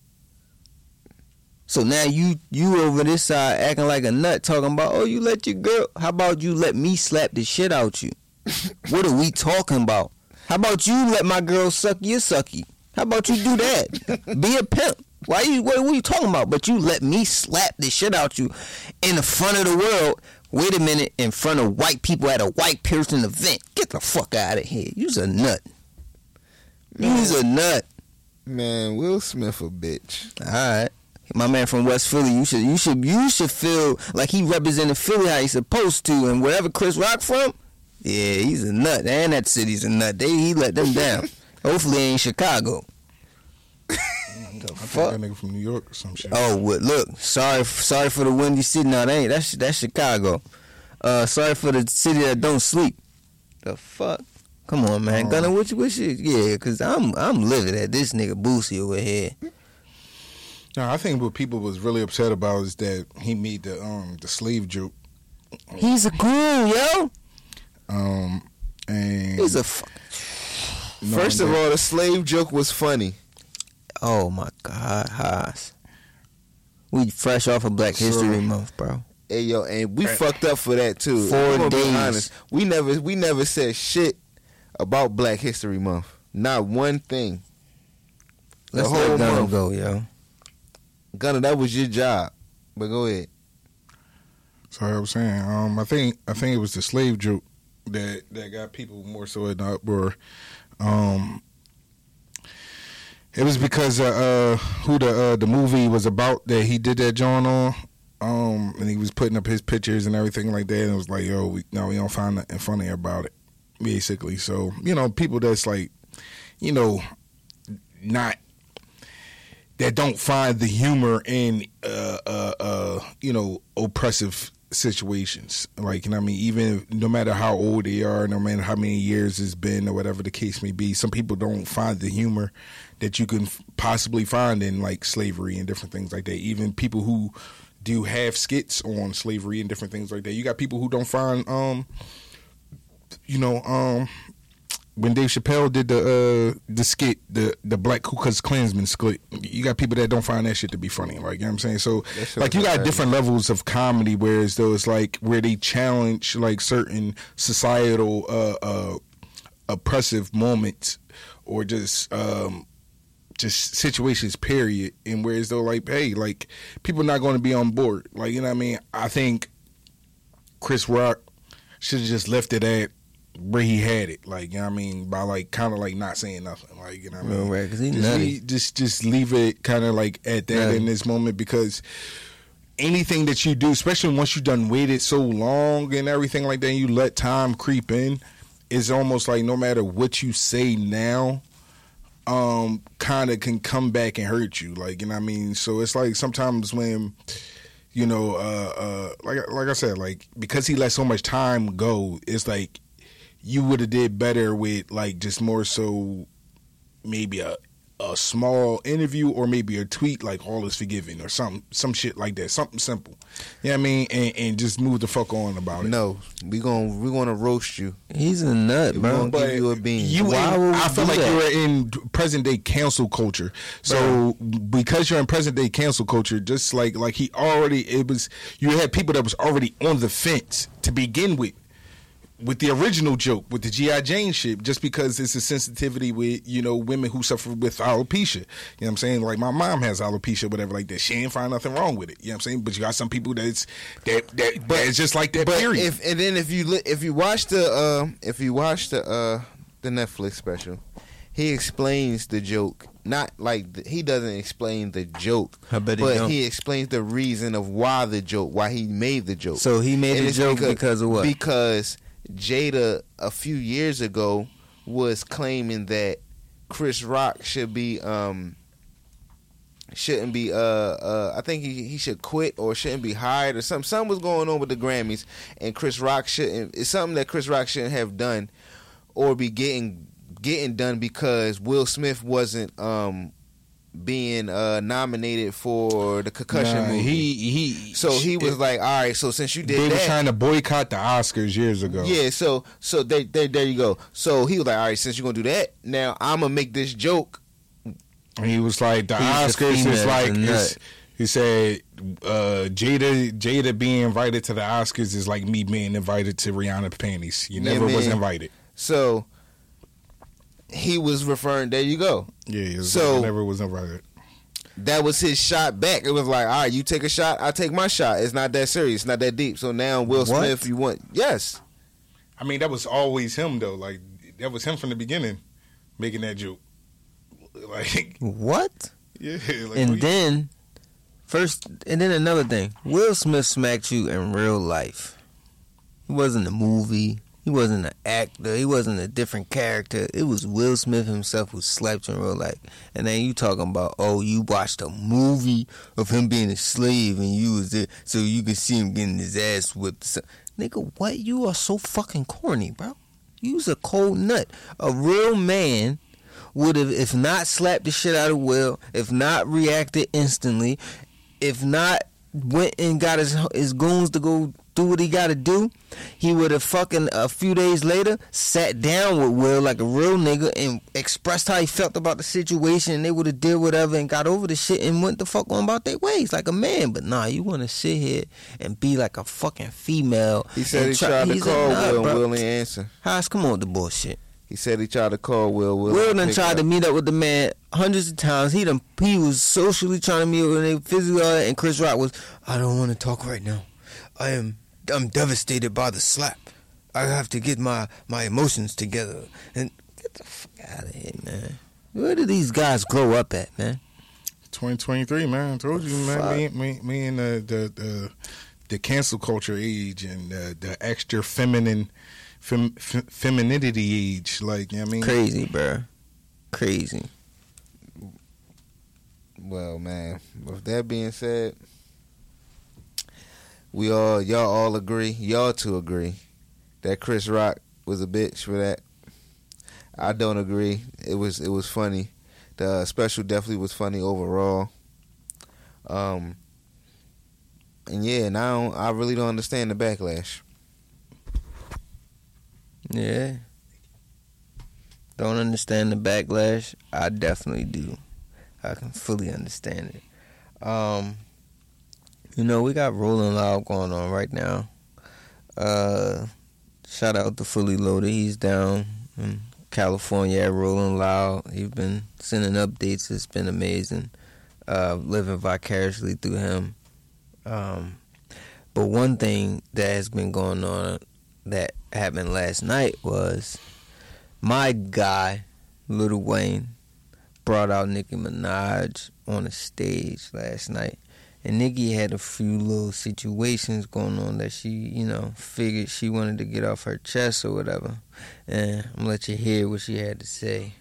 So now you you over this side acting like a nut, talking about oh you let your girl. How about you let me slap the shit out you? what are we talking about? How about you let my girl suck your sucky? How about you do that? Be a pimp. Why you what, what are you talking about? But you let me slap the shit out you in the front of the world. Wait a minute, in front of white people at a white person event. Get the fuck out of here. You's a nut. You's a nut. Man, Will Smith a bitch. All right. My man from West Philly, you should you should you should feel like he represented Philly how he's supposed to, and wherever Chris Rock from, yeah, he's a nut, and that city's a nut. They he let them down. Hopefully, it ain't Chicago. I think Fuck. that nigga from New York or some shit. Oh, well, look, sorry, sorry for the windy city. No, that ain't that's that's Chicago. Uh, sorry for the city that don't sleep. The fuck. Come on, man. Oh. Gunner, what you, you, yeah, cause I'm, I'm livid at this nigga Boosie over here. No, I think what people was really upset about is that he made the um the slave joke. He's a cool, yo. Um and He's a, fu- no, First of that- all, the slave joke was funny. Oh my God, Haas. We fresh off of Black History Sorry. Month, bro. Hey yo, and we fucked up for that too. Four I'm gonna be days. honest. We never we never said shit about Black History Month. Not one thing. The Let's whole let Gunner month. go, yo. Gunner, that was your job. But go ahead. Sorry, I was saying. Um, I think I think it was the slave joke that that got people more so in uproar. Um, it was because uh, uh who the uh, the movie was about that he did that John on. Um, and he was putting up his pictures and everything like that, and it was like, yo, we, no, we don't find nothing funny about it, basically. So you know, people that's like, you know, not that don't find the humor in uh uh uh you know oppressive situations. Like, and I mean, even no matter how old they are, no matter how many years it's been, or whatever the case may be, some people don't find the humor that you can possibly find in like slavery and different things like that. Even people who do have skits on slavery and different things like that. You got people who don't find, um, you know, um, when Dave Chappelle did the uh, the skit, the the Black Ku Klux Klansman skit, you got people that don't find that shit to be funny. right? you know what I'm saying. So like you got different levels of comedy, whereas though it's like where they challenge like certain societal uh, uh, oppressive moments or just um, just situations period. And whereas though like hey like people not going to be on board. Like you know what I mean. I think Chris Rock should have just left it at where he had it, like you know what I mean, by like kind of like not saying nothing, like you know what I mean, right? He just, he just just leave it kind of like at that nutty. in this moment because anything that you do, especially once you've done waited so long and everything like that, and you let time creep in, it's almost like no matter what you say now, um, kind of can come back and hurt you. Like, you know what I mean? So it's like sometimes when, you know, uh, uh, like, like I said, like because he let so much time go, it's like you would have did better with like just more so maybe a a small interview or maybe a tweet like all is forgiven or something some shit like that something simple. Yeah you know i mean? And, and, just move the fuck on about it. No we going we gonna roast you. He's a nut bro. but give you a bean. you Why in, i feel like you're in present day cancel culture. So bro. because you're in present day cancel culture just like like he already it was you had people that was already on the fence to begin with with the original joke with the GI Jane shit, just because it's a sensitivity with you know women who suffer with alopecia. You know what I'm saying? Like my mom has alopecia, whatever like that. She ain't find nothing wrong with it. You know what I'm saying? But you got some people that's that that but, it's just like that. But period. If, and then if you if you watch the uh, if you watch the uh, the Netflix special, he explains the joke. Not like he doesn't explain the joke, but don't. he explains the reason of why the joke, why he made the joke. So he made and the joke because, because of what? Because Jada a few years ago was claiming that Chris Rock should be um shouldn't be uh, uh I think he, he should quit or shouldn't be hired or something. Something was going on with the Grammys and Chris Rock shouldn't it's something that Chris Rock shouldn't have done or be getting getting done because Will Smith wasn't um being uh, nominated for the concussion nah, movie. He he. So he was it, like, all right. So since you did, they were trying to boycott the Oscars years ago. Yeah. So so they, they, there you go. So he was like, all right. Since you're gonna do that, now I'm gonna make this joke. And he was like, the He's Oscars is like. He said uh, Jada Jada being invited to the Oscars is like me being invited to Rihanna panties. You never yeah, was invited. So he was referring. There you go. Yeah. so never was never heard. That was his shot back. It was like, all right, you take a shot, I take my shot. It's not that serious, not that deep. So now Will what? Smith, you want yes. I mean, that was always him though. Like that was him from the beginning, making that joke. Like what? Yeah. Like, and what then. You- First, and then another thing. Will Smith smacked you in real life. It wasn't a movie. He wasn't an actor. He wasn't a different character. It was Will Smith himself who slept in real life. And then you talking about, oh, you watched a movie of him being a slave and you was there so you could see him getting his ass whipped. So, nigga, what? You are so fucking corny, bro. You's a cold nut. A real man would have, if not slapped the shit out of Will, if not reacted instantly, if not went and got his his goons to go do what he got to do, he would have fucking a few days later sat down with Will like a real nigga and expressed how he felt about the situation, and they would have did whatever and got over the shit and went the fuck on about their ways like a man. But nah, you want to sit here and be like a fucking female. He said he tried to call like, Will, and Will ain't answer. Hoss, come on the bullshit. He said he tried to call Will. Will, Will done tried up. to meet up with the man hundreds of times. He done he was socially trying to meet with him physically, and Chris Rock was, I don't want to talk right now. I am I'm devastated by the slap. I have to get my, my emotions together. And get the fuck out of here, man. Where do these guys grow up at, man? 2023, man. I told you, man. Me, me, me, and the, the, the, the cancel culture age and the, the extra feminine fem, femininity age. Like, you know I mean? Crazy, bro. Crazy. Well, man, with that being said, we all y'all all agree, y'all two agree that Chris Rock was a bitch for that. I don't agree. It was it was funny. The uh, special definitely was funny overall. Um and yeah, and I don't I really don't understand the backlash. Yeah. Don't understand the backlash. I definitely do. I can fully understand it. Um you know, we got Rolling Loud going on right now. Uh, shout out to Fully Loaded. He's down in California at Rolling Loud. He's been sending updates. It's been amazing. Uh, living vicariously through him. Um, but one thing that has been going on that happened last night was my guy, Little Wayne, brought out Nicki Minaj on the stage last night. And Nicki had a few little situations going on that she, you know, figured she wanted to get off her chest or whatever. And I'm gonna let you hear what she had to say.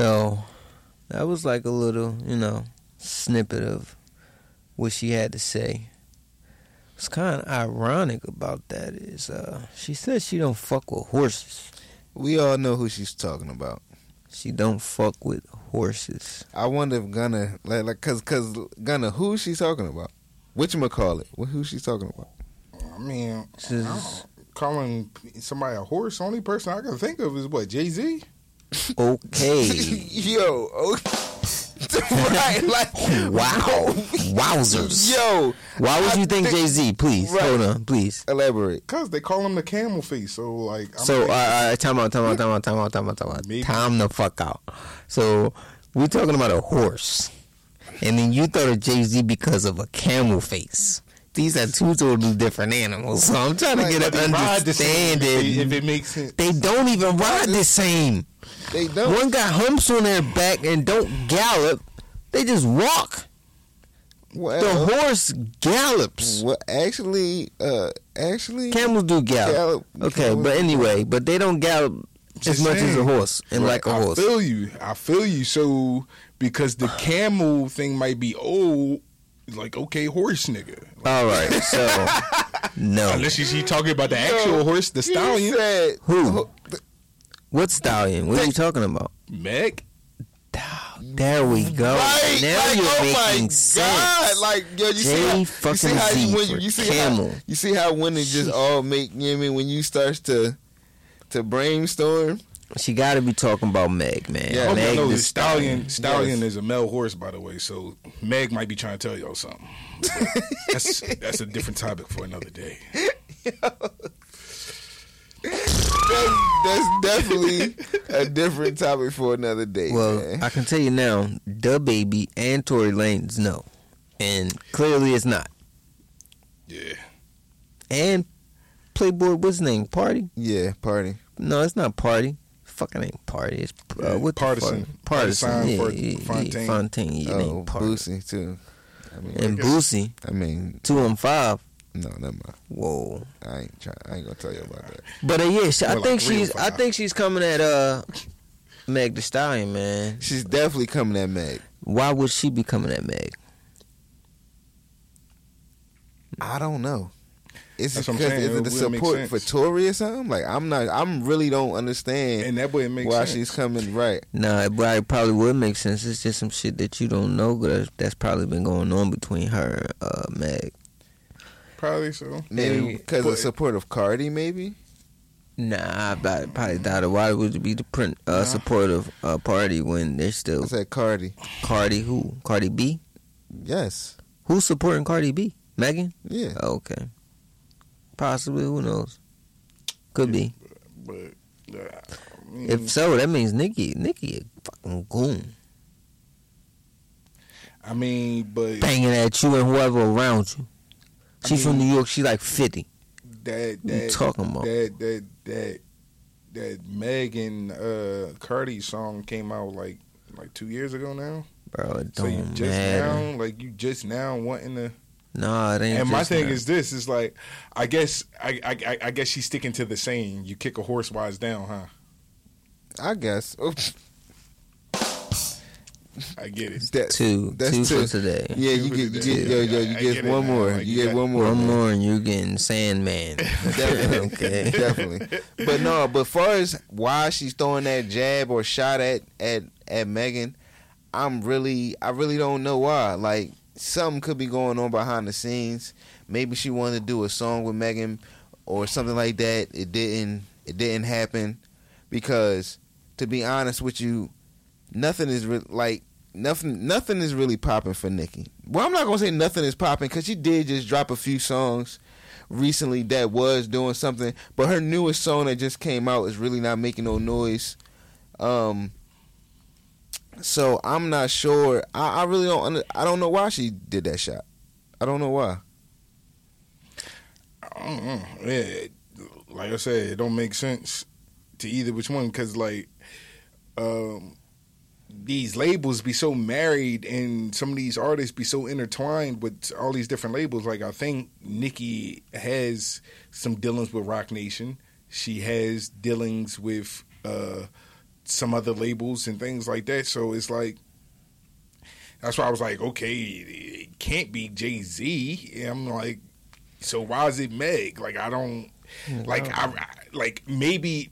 So that was like a little, you know, snippet of what she had to say. What's kind of ironic about that is uh, she said she don't fuck with horses. We all know who she's talking about. She don't fuck with horses. I wonder if Gunna like like cause cause Gunna who she's talking about? Which call it? Who she's talking about? I mean, This I is- don't- calling somebody a horse. Only person I can think of is what Jay Z. Okay. Yo, okay. right, like wow. Wowzers. Yo, Why would I you think Jay Z? Please Right. hold on, please. elaborate. Cause they call him the camel face. So like, I'm So, uh, uh, time out, time out, time out, time out, time out, time out. Maybe. Time the fuck out. So, we're talking about a horse. And then you thought of Jay Z because of a camel face. These are two totally different animals. So, I'm trying to Like, get an they ride the understanding. it- if it makes sense. They don't even ride the same. They don't. One got humps on their back and don't gallop. They just walk. well, The horse gallops. well, actually, uh, actually, Camels do gallop. Gallop- Okay, camels but anyway, but they don't gallop as Just much as a horse and like a horse. I feel you. I feel you. So because the camel thing might be old, like okay, horse nigga. All right, so no. Unless she, she talking about the actual horse, the stallion, said Who? What stallion? What are you talking about? Meg. There we go. Right, now like, you're oh making sense. God, like yo, you see J how, you fucking see how Z you, when, for you see camel. how you see how when it just all make you know what I mean when you start to to brainstorm. She got to be talking about Meg, man. Yeah. Meg no, the the stallion. Stallion Yes. is a male horse, by the way. So Meg might be trying to tell y'all something. That's that's a different topic for another day. That's, that's definitely a different topic for another day. Well, man. I can tell you now, the baby and Tory Lanez no, and clearly it's not. Yeah. And Playboy, what's his name? Party? yeah, party. No, it's not Party. Fucking ain't Party. It's uh, what Pardison. Pardison. Yeah, yeah, Fontaine. Fontaine. Yeah, oh, Boosie too. I mean, And guess- Boosie, I mean, two and five. no, never mind. Whoa. I ain't trying. I ain't gonna tell you about that. But uh, yeah, she, I think like she's. I think she's coming at uh Meg Thee Stallion, man. She's definitely coming at Meg. Why would she be coming at Meg? I don't know. Is it That's what I'm because saying. is it It the wouldn't support for. Tory or something? Like I'm not. I'm really don't understand And that way it makes why sense. she's coming. Right. Nah, but it probably would make sense. It's just some shit that you don't know, but that's probably been going on between her uh, Meg. Probably so. Maybe because but- of support of Cardi. Maybe. Nah, I probably, probably doubt it. Why would it be the print uh, Nah. supportive uh, party when they're I still said Cardi. Cardi? Who? Cardi B? Yes. Who's supporting Cardi B? Megan? Yeah. Oh, okay. Possibly. Who knows? Could be. But uh, I mean, If so, that means Nicki. Nicki a fucking goon, I mean, but banging at you and whoever around you. I She's from New York. She like fifty. that What you talking about? that that that that Megan uh Cardi song came out like like two years ago now. Bro, So you just matter. now like you just now wanting to Nah, it ain't. And my thing that. is this: is like, I guess, I, I, I- I guess she's sticking to the saying, "You kick a horse while it's down," huh? I guess. Oops. I get it. That- two, that's two two. for today. Yeah, you get, you get, yo, yo, you I get, get one more. Like, you you get one more. One man. more, and you're getting Sandman. Definitely, Okay. definitely. But no, but far as why she's throwing that jab or shot at at at Megan, I'm really, I really don't know why. Like something could be going on behind the scenes. Maybe she wanted to do a song with Megan or something like that. It didn't. It didn't happen because, to be honest with you, nothing is re- like nothing. Nothing is really popping for Nicki. Well, I'm not gonna say nothing is popping because she did just drop a few songs recently that was doing something, but her newest song that just came out is really not making no noise. Um, so I'm not sure. I, I really don't. I don't know why she did that shot. I don't know why. I don't know. Yeah, like I said, it don't make sense to either which one because like um these labels be so married and some of these artists be so intertwined with all these different labels. Like I think Nicki has some dealings with Roc Nation. She has dealings with uh some other labels and things like that. So it's like that's why I was like, okay, it can't be Jay Z. I'm like, so why is it Meg? Like I don't like I, I like maybe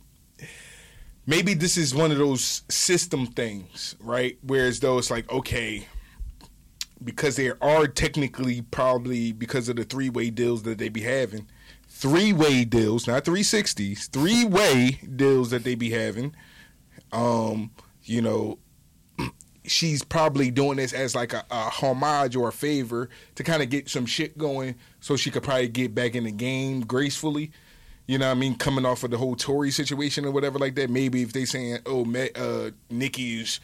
maybe this is one of those system things, right? Whereas though it's like okay, because there are technically probably because of the three way deals that they be having, three way deals, not three sixties, three way deals that they be having. Um, you know, she's probably doing this as like a, a homage or a favor to kind of get some shit going so she could probably get back in the game gracefully. You know I mean? Coming off of the whole Tory situation or whatever like that. Maybe if they saying, oh, uh, Nicki's,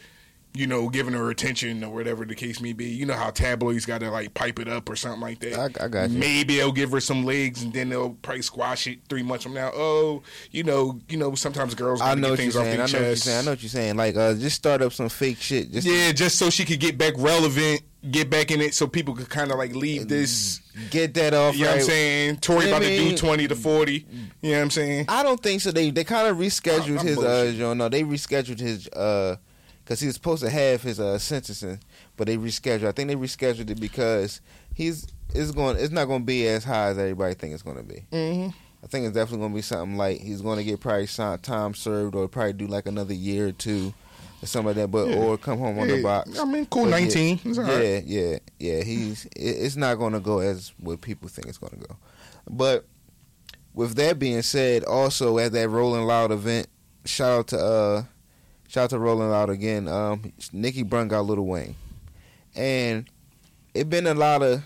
you know, giving her attention or whatever the case may be. You know how tabloids got to like pipe it up or something like that. I- I got you. Maybe they'll give her some legs and then they'll probably squash it three months from now. Oh, you know, you know, sometimes girls I know get what you're things off saying. I know what you're saying. I know what you're saying. Like, uh, just start up some fake shit. Just Yeah, just so she could get back relevant, get back in it, so people could kind of like leave this. get that off. You know what I'm saying? Tory I about to do twenty to forty. You know what I'm saying? I don't think so. They they kind of rescheduled I'm- I'm his uh you know, no, they rescheduled his uh because he was supposed to have his uh sentencing, but they rescheduled. I think they rescheduled it because he's it's going it's not going to be as high as everybody think it's going to be. Mm-hmm. I think it's definitely going to be something like he's going to get probably some time served or probably do like another year or two or something like that, but Yeah. or come home on the box. I mean, cool. But yeah, Nineteen. Yeah, right. yeah, yeah. He's it, it's not going to go as what people think it's going to go. But with that being said, also at that Rolling Loud event, shout out to uh, shout out to Rolling Loud again. Um, Nicki brung got Little Wayne, and it been a lot of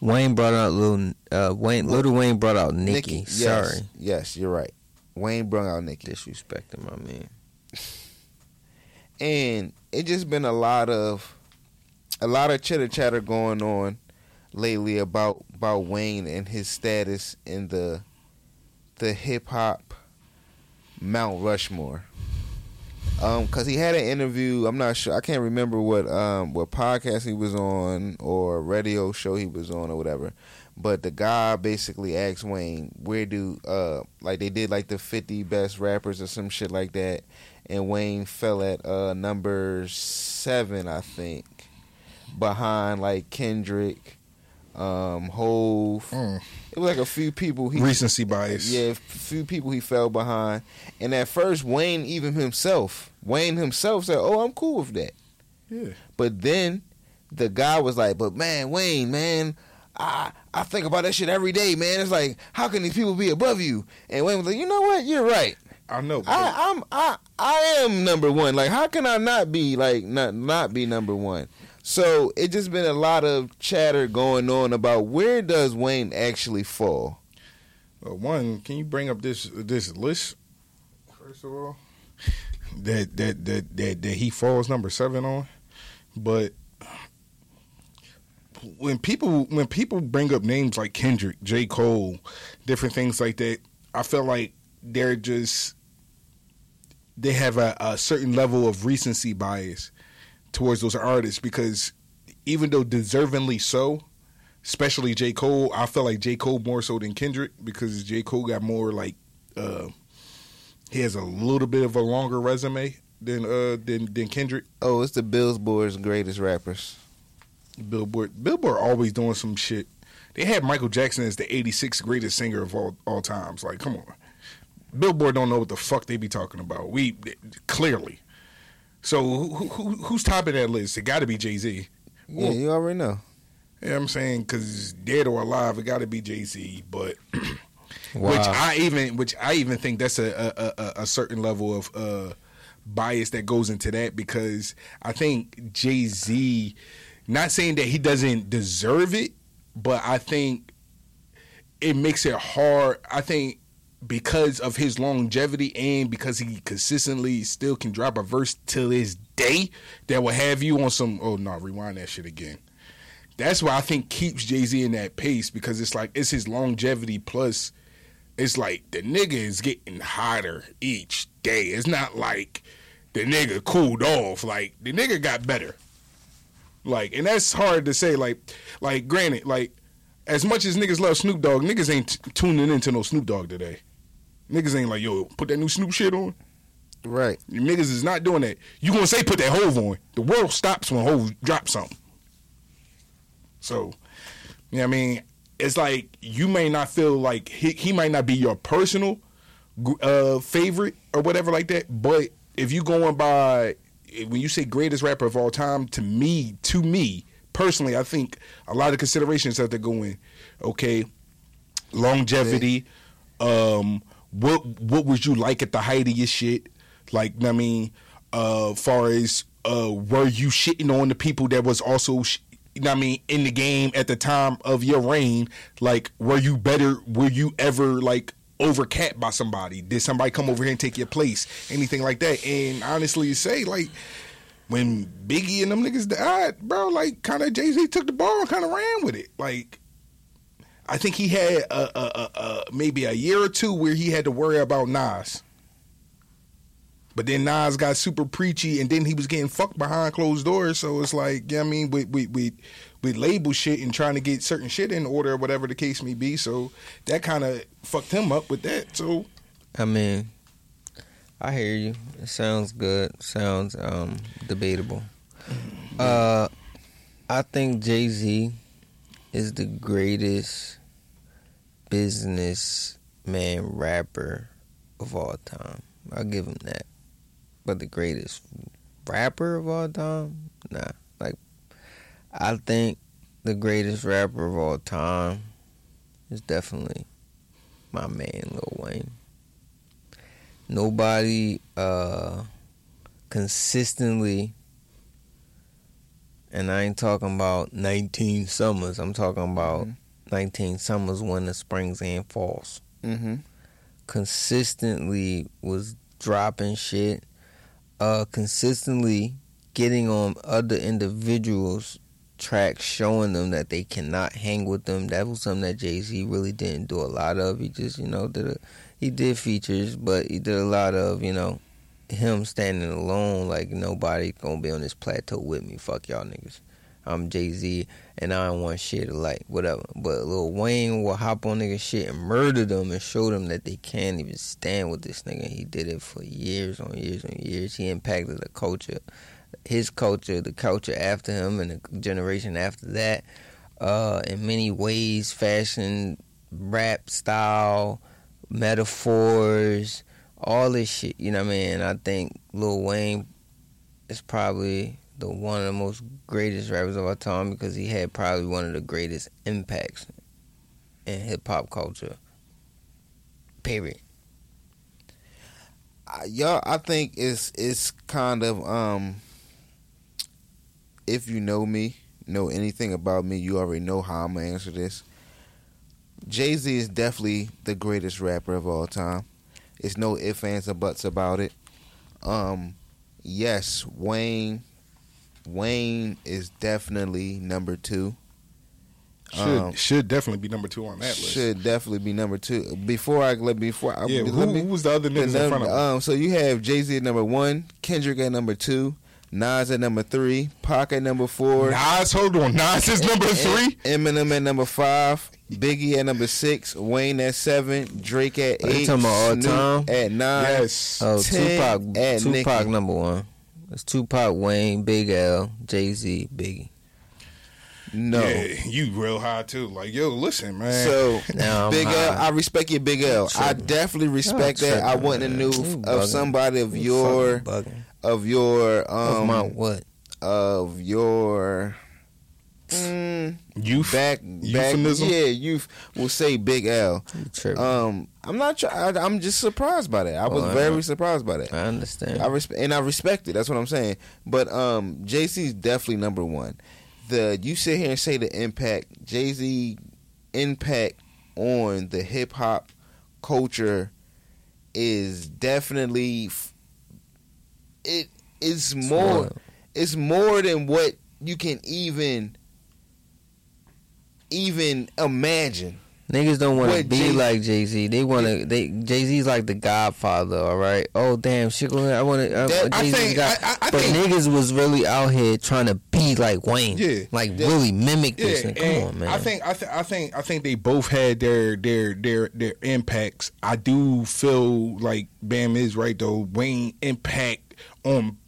Wayne brought out little uh, Wayne. Little Wayne brought out Nicki. Yes, Sorry, yes, you're right. Wayne brought out Nicki. disrespecting my man. and it just been a lot of a lot of chitter chatter going on lately about about Wayne and his status in the the hip hop Mount Rushmore. Um, cause he had an interview. I'm not sure. I can't remember what um what podcast he was on or radio show he was on or whatever. But the guy basically asked Wayne, "Where do uh like they did like the 50 best rappers or some shit like that?" And Wayne fell at uh number seven, I think, behind like Kendrick, um, Hove. Mm. It was like a few people he Recency bias. yeah, a few people he fell behind. And at first, Wayne, even himself, Wayne himself said, "Oh, I'm cool with that." Yeah. But then the guy was like, "But man, Wayne, man, I I think about that shit every day, man. It's like, how can these people be above you?" And Wayne was like, "You know what? You're right. I know. I I'm I I am number one. Like, how can I not be like not not be number one?" So it just been a lot of chatter going on about where does Wayne actually fall. Well, one, can you bring up this this list first of all? That that that that that he falls number seven on, but when people when people bring up names like Kendrick, J. Cole, different things like that, I feel like they're just they have a, a certain level of recency bias towards those artists because even though deservingly so, especially J Cole. I feel like J Cole more so than Kendrick because J Cole got more like uh, he has a little bit of a longer resume than uh than than Kendrick. Oh, it's the Billboard's greatest rappers. Billboard Billboard always doing some shit. They had Michael Jackson as the 86th greatest singer of all all times. Like, come on. Billboard don't know what the fuck they be talking about. We clearly. So who, who who's topping that list? It got to be Jay Z. Yeah, you already know. What I'm saying? Because dead or alive, it got to be Jay Z. But Wow. which I even which I even think that's a a, a, a certain level of uh, bias that goes into that because I think Jay Z, not saying that he doesn't deserve it, but I think it makes it hard. I think because of his longevity and because he consistently still can drop a verse till this day that will have you on some oh no rewind that shit again that's why I think keeps Jay Z in that pace because it's like it's his longevity plus it's like the nigga is getting hotter each day. It's not like the nigga cooled off. Like the nigga got better. Like and that's hard to say. Like like granted, like as much as niggas love Snoop Dogg, niggas ain't t- tuning into no Snoop Dogg today. Niggas ain't like yo put that new Snoop shit on. Right. You niggas is not doing that. You gonna say put that Hove on? The world stops when Hove drops something. So, you know what I mean? It's like you may not feel like he, he might not be your personal uh, favorite or whatever like that, but if you going by when you say greatest rapper of all time, to me, to me personally, I think a lot of considerations have to go in. Okay, longevity. Um, what what was you like at the height of your shit? Like, I mean, uh, far as uh, were you shitting on the people that was also, sh- you know what I mean, in the game at the time of your reign? Like, were you better? Were you ever like overcapped by somebody? Did somebody come over here and take your place? Anything like that? And honestly, you say like. When Biggie and them niggas died, bro, like kind of Jay Z took the ball and kind of ran with it. Like, I think he had a, a, a, a maybe a year or two where he had to worry about Nas. But then Nas got super preachy, and then he was getting fucked behind closed doors. So it's like, yeah, I mean, we we we we label shit and trying to get certain shit in order, or whatever the case may be. So that kind of fucked him up with that. So I mean, I hear you. It sounds good. Sounds um debatable. Uh, I think Jay Z is the greatest businessman rapper of all time. I'll give him that. But the greatest rapper of all time, nah. Like, I think the greatest rapper of all time is definitely my man Lil Wayne. Nobody uh consistently and I ain't talking about 19 summers. I'm talking about 19 summers, winter, springs, and falls. Mm-hmm. Consistently was dropping shit. Uh, consistently getting on other individuals' tracks, showing them that they cannot hang with them. That was something that Jay Z really didn't do a lot of. He just, you know, did a, he did features, but he did a lot of, you know, him standing alone. Like nobody gonna be on this plateau with me. Fuck y'all niggas. I'm Jay Z, and I don't want shit like whatever. But Lil Wayne will hop on nigga shit and murder them and show them that they can't even stand with this nigga. He did it for years on years on years. He impacted the culture, his culture, the culture after him, and the generation after that. Uh, in many ways, fashion, rap style, metaphors, all this shit. You know what I mean? I think Lil Wayne is probably the one of the most greatest rappers of our time because he had probably one of the greatest impacts in hip hop culture. Period. I- y'all I think it's it's kind of um if you know me, know anything about me, you already know how I'm gonna answer this. Jay Z is definitely the greatest rapper of all time. It's no ifs, ands, or buts about it. Um, yes, Wayne. Wayne is definitely number two. should Um, should definitely be number two on that list. Should definitely be number two. Before I let before I, Yeah, let who, me- who was the other the niggas in front of um, so you have Jay Z at number one, Kendrick at number two, Nas at number three, Pac at number four, Nas, hold on. Nas is number three. Eminem at number five, Biggie at number six, Wayne at seven, Drake at Are eight, talking about all Snoop time? at nine. Yes. Oh, Tupac. at Tupac Nicki. number one. It's Tupac, Wayne, Big L, Jay Z, Biggie. No. Yeah, you real high too. Like, yo, listen, man. So Now I'm Big L, high. I respect your Big L. I definitely respect Y'all that. I tripping, wouldn't have knew of bugging. somebody of You your of your Of um my what? of your mm, Youth, back back euphemism. yeah youth will say Big L. Um, I'm not. Try- I, I'm just surprised by that. I was Oh, I very know. surprised by that. I understand. I respect and I respect it. That's what I'm saying. But um, Jay Z's definitely number one. The you sit here and say the impact Jay Z impact on the hip hop culture is definitely f- it is more Well, it's more than what you can even even imagine. Niggas don't want to be Jay- like Jay Z. They want to. They Jay Z's like the Godfather. All right. Oh damn, shit. I want to. That- I Jay Z's think- God. I- but think- niggas was really out here trying to be like Wayne. Yeah. Like Yeah. really mimic Yeah, this. nigga. Come and on, man. I think I, th- I think I think they both had their their their their impacts. I do feel like Bam is right though. Wayne impact on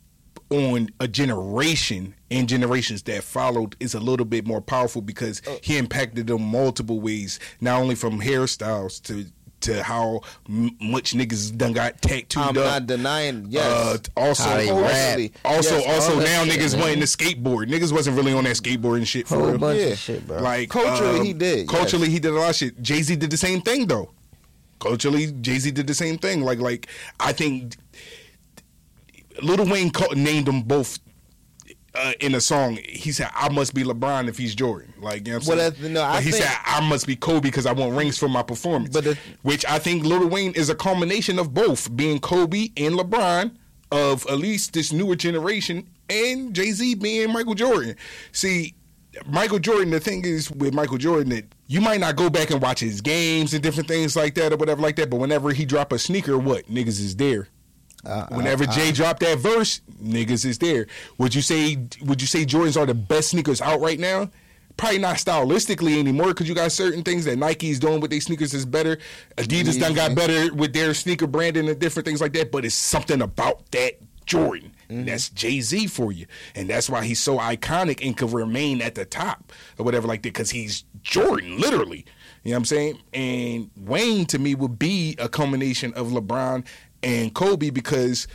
on a generation and generations that followed is a little bit more powerful because Uh. he impacted them multiple ways, not only from hairstyles to to how m- much niggas done got tattooed I'm up. not denying. Yes. Uh, also, also, also, Yes, also now shit, niggas man. wanting to skateboard. Niggas wasn't really on that skateboarding shit for whole real. bunch Yeah. of shit, bro. Like Culturally, um, he did, Culturally, he did a lot of shit. Jay Z did the same thing though. Culturally, Jay Z did the same thing. Like, like I think Little Wayne named them both uh, in a song. He said, "I must be LeBron if he's Jordan." Like, you know what I'm Well, saying? no, I he think- said, "I must be Kobe because I want rings for my performance." But the- which I think Little Wayne is a culmination of both, being Kobe and LeBron of at least this newer generation, and Jay Z being Michael Jordan. See, Michael Jordan. The thing is with Michael Jordan that you might not go back and watch his games and different things like that or whatever like that. But whenever he drop a sneaker, what niggas is there. Uh, Whenever Jay dropped that verse, niggas is there. Would you say? Would you say Jordans are the best sneakers out right now? Probably not stylistically anymore because you got certain things that Nike's doing with their sneakers is better. Adidas done got better with their sneaker branding and different things like that. But it's something about that Jordan. Mm-hmm. That's Jay Z for you, and that's why he's so iconic and can remain at the top or whatever like that because he's Jordan, literally. You know what I'm saying? And Wayne to me would be a combination of LeBron and Kobe because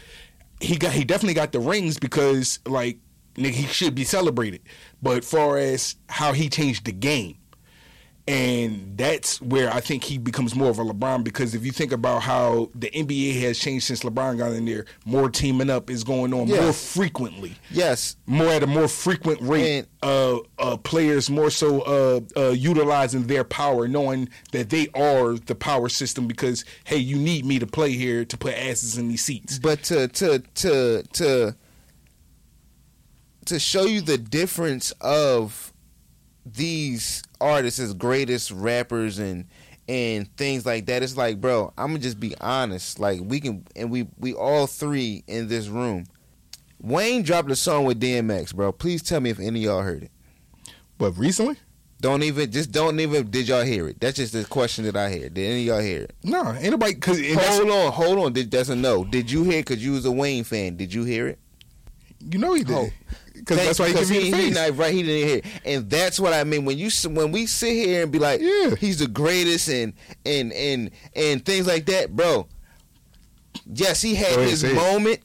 he got he definitely got the rings because like he should be celebrated. But far as how he changed the game, and that's where I think he becomes more of a LeBron because if you think about how the NBA has changed since LeBron got in there, more teaming up is going on Yeah. more frequently, yes. more at a more frequent rate. Uh, uh, players more so uh, uh, utilizing their power, knowing that they are the power system because hey, you need me to play here to put asses in these seats. But to to to to to show you the difference of these artists as greatest rappers and and things like that, it's like, bro, I'm gonna just be honest. Like we can, and we we all three in this room. Wayne dropped a song with DMX, bro. Please tell me if any of y'all heard it. But recently, Don't even, just don't even. Did y'all hear it? That's just the question that I heard. Did any of y'all hear it? no, ain't nobody because Hold on, hold on. Did, that's a no. Did you hear? Because you was a Wayne fan. Did you hear it? you know he Oh. Did because Thank- that's why he gave you the face. not right. He didn't hear, it. and that's what I mean. When you when we sit here and be like, Yeah. he's the greatest, and and and and things like that, bro. Yes, he had his say it. moment.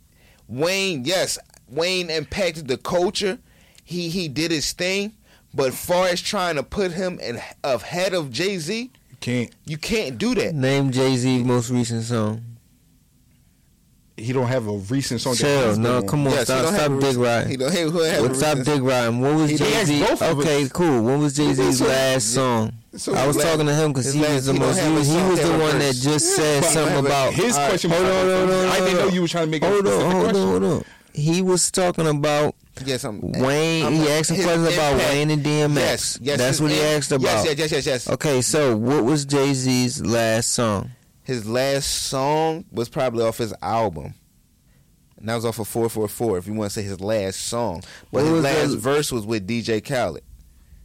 Wayne, yes, Wayne impacted the culture. He he did his thing, but far as trying to put him in ahead of Jay Z, you Can't you can't do that. Name Jay Z most recent song. He don't have a recent song? Chill. No, been come on. Yes, stop stop recent- riding. He don't, have What stop riding? What was Jay Z? both of us. Okay, cool. What was Jay Z's last song? So I was his talking to him because he was the most. He was, he was the one that just Yeah, said something about. his right, question. hold on, hold on, hold I didn't on. know you were trying to make a Hold on, hold on, hold on. He was talking about Yes, I'm, Wayne. I'm- he asked a question about. Wayne and DMX. Yes, yes. That's what he asked about. Yes, yes, yes, yes, yes. Okay, so what was Jay Z's last song? His last song was probably off his album. And that was off of 444, if you want to say his last song. But What his last the- verse was with DJ Khaled.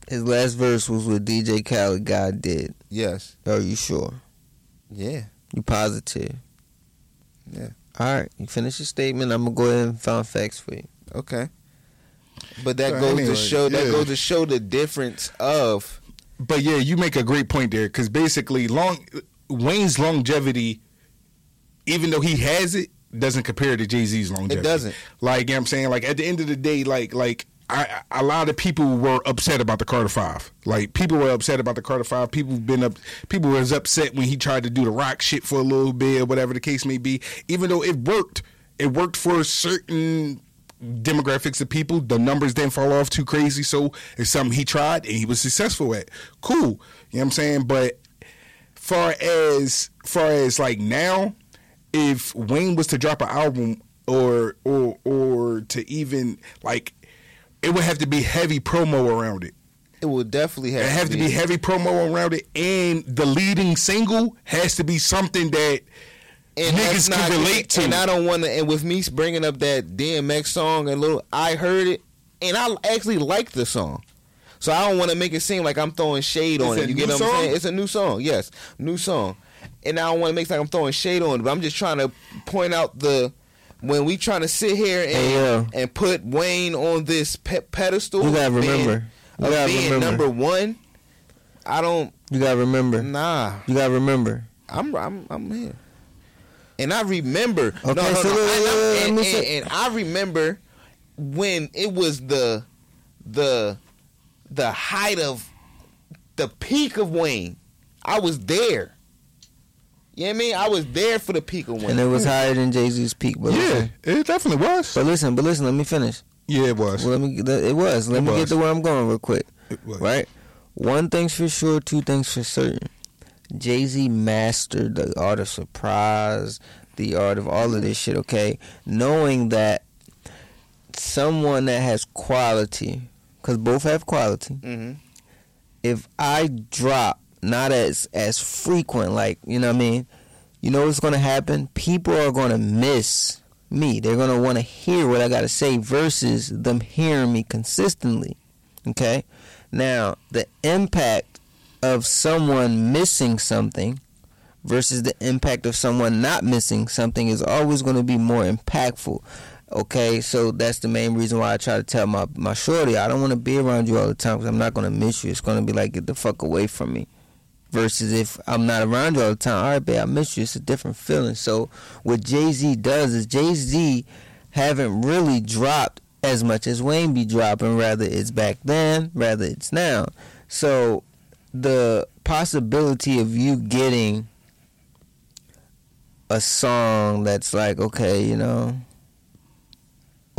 His last verse was with DJ Khaled. God did. Yes. Are you sure? Yeah. You positive? Yeah. All right. You finish your statement. I'm gonna go ahead and find facts for you. Okay. But that So goes anyway, to show that goes to show the difference of But yeah, you make a great point there because basically, long Wayne's longevity, even though he has it, doesn't compare to Jay Z's longevity. It doesn't. Like you know what I'm saying, like at the end of the day, like like I, a lot of people were upset about the Carter Five. Like people were upset about the Carter Five. People been up. People was upset when he tried to do the rock shit for a little bit, or whatever the case may be. Even though it worked, it worked for certain demographics of people. The numbers didn't fall off too crazy, so it's something he tried and he was successful at. Cool, you know what I'm saying? But far as far as like now, if Wayne was to drop an album or or or to even like it would have to be heavy promo around it. it would definitely have, It have to be heavy promo around it, and the leading single has to be something that and niggas that's can relate to. And I don't want to. And with me bringing up that DMX song and little, I heard it, and I actually like the song. So I don't want to make it seem like I'm throwing shade on It's it. You get what I'm saying? It's a new song, yes, new song. And I don't want to make it like I'm throwing shade on it, but I'm just trying to point out the when we trying to sit here and yo. and put Wayne on this pe- pedestal. You gotta being- remember. You of gotta being remember. number one. I don't. You gotta remember. Nah. You gotta remember. I'm I'm I'm here. And I remember Okay, no, so no, look, and, I'm- and- and- and I remember when it was the the the height of the peak of Wayne. I was there. You know what I mean? I was there for the peak of Wayne. And it was higher than Jay Z's peak. But yeah, listen, it definitely was. but listen, but listen. Let me finish. Yeah, it was. Well, let me. It was. Let It me was. get to where I'm going real quick. It was. Right. One thing's for sure. Two things for certain. Jay Z mastered the art of surprise, the art of all of this shit. Okay, knowing that someone that has quality, because both have quality. hmm if I drop not as as frequent, like you know what I mean, you know what's gonna happen? People are gonna miss me. They're gonna want to hear what I gotta say versus them hearing me consistently. Okay, now the impact of someone missing something versus the impact of someone not missing something is always going to be more impactful. Okay, so that's the main reason why I try to tell my my shorty I don't want to be around you all the time because I'm not to miss you. It's to be like get the fuck away from me. Versus if I'm not around you all the time, all right, babe, I miss you. It's a different feeling. So what Jay Z does is Jay Z haven't really dropped as much as Wayne be dropping. Rather it's back then, rather it's now. So the possibility of you getting a song that's like okay, you know,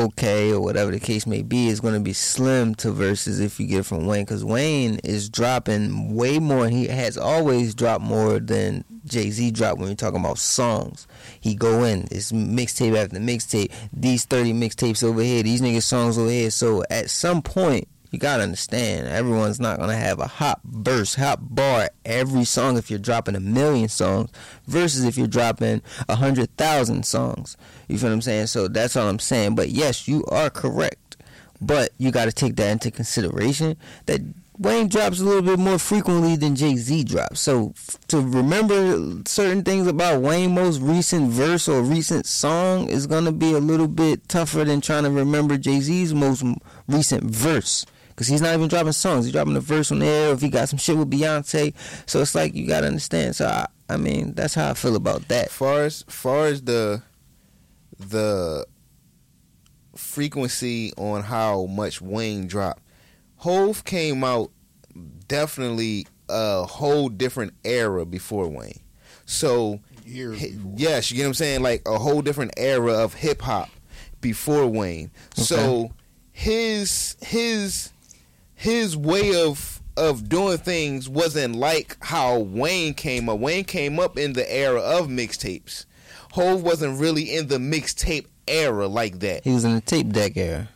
okay or whatever the case may be is going to be slim to versus if you get from Wayne because Wayne is dropping way more. He has always dropped more than Jay Z dropped when you're talking about songs. He go in, it's mixtape after mixtape. These thirty mixtapes over here, these niggas songs over here. So at some point. You gotta understand, everyone's not gonna have a hot burst, hot bar every song if you're dropping a million songs, versus if you're dropping a hundred thousand songs. You feel what I'm saying? So that's all I'm saying. But yes, you are correct. But you got to take that into consideration that Wayne drops a little bit more frequently than Jay Z drops. So to remember certain things about Wayne's most recent verse or recent song is to be a little bit tougher than trying to remember Jay Z's most recent verse. Because he's not even dropping songs. He's dropping a verse on the air if he got some shit with Beyonce. So it's like you got to understand. So I, I mean, that's how I feel about that. far as far as the the frequency on how much Wayne dropped, Hove came out definitely a whole different era before Wayne. So Years hi- yes, you get what I'm saying, like a whole different era of hip hop before Wayne. So his his his way of of doing things wasn't like how Wayne came up. Wayne came up in the era of mixtapes. Hove wasn't really in the mixtape era like that. He was in the tape deck era,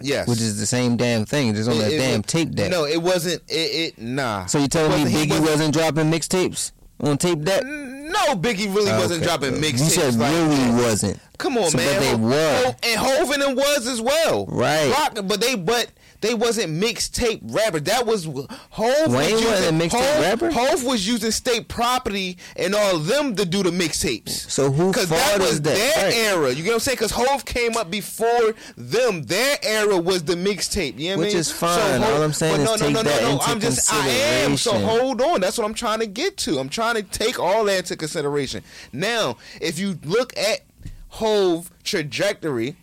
Yes, which is the same damn thing, just on It- that it damn was- tape deck. No, it wasn't. It, it nah. So you telling me Biggie wasn't- wasn't, dropping mixtapes on tape deck? No, Biggie really wasn't Okay. dropping mixtapes. You said like really that. wasn't. Come on, So, man. but they were. Hov- and Hov and them was as well. Right. Rock, but they but they wasn't mixtape rapper. That was Hov. Wayne was wasn't mixtape Hov- rapper? Hov was using state property and all of them to do the mixtapes. So who Because that was that? their Right. era. You get what I'm saying? Because Hove came up before them. Their era was the mixtape. You know what Which I mean? is fine. All I'm saying but is take that into I'm just, I am. So hold on. That's what I'm trying to get to. I'm trying to take all that into consideration. Now, if you look at Hove trajectory,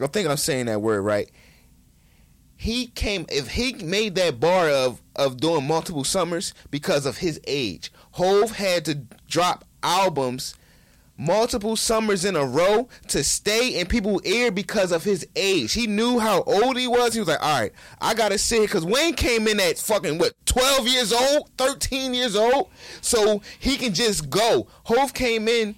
I think I'm saying that word right. He came if he made that bar of of doing multiple summers because of his age. Hove had to drop albums multiple summers in a row to stay in people's ear because of his age. He knew how old he was. He was like, all right, I gotta sit because Wayne came in at fucking what, twelve years old, thirteen years old, so he can just go. Hove came in,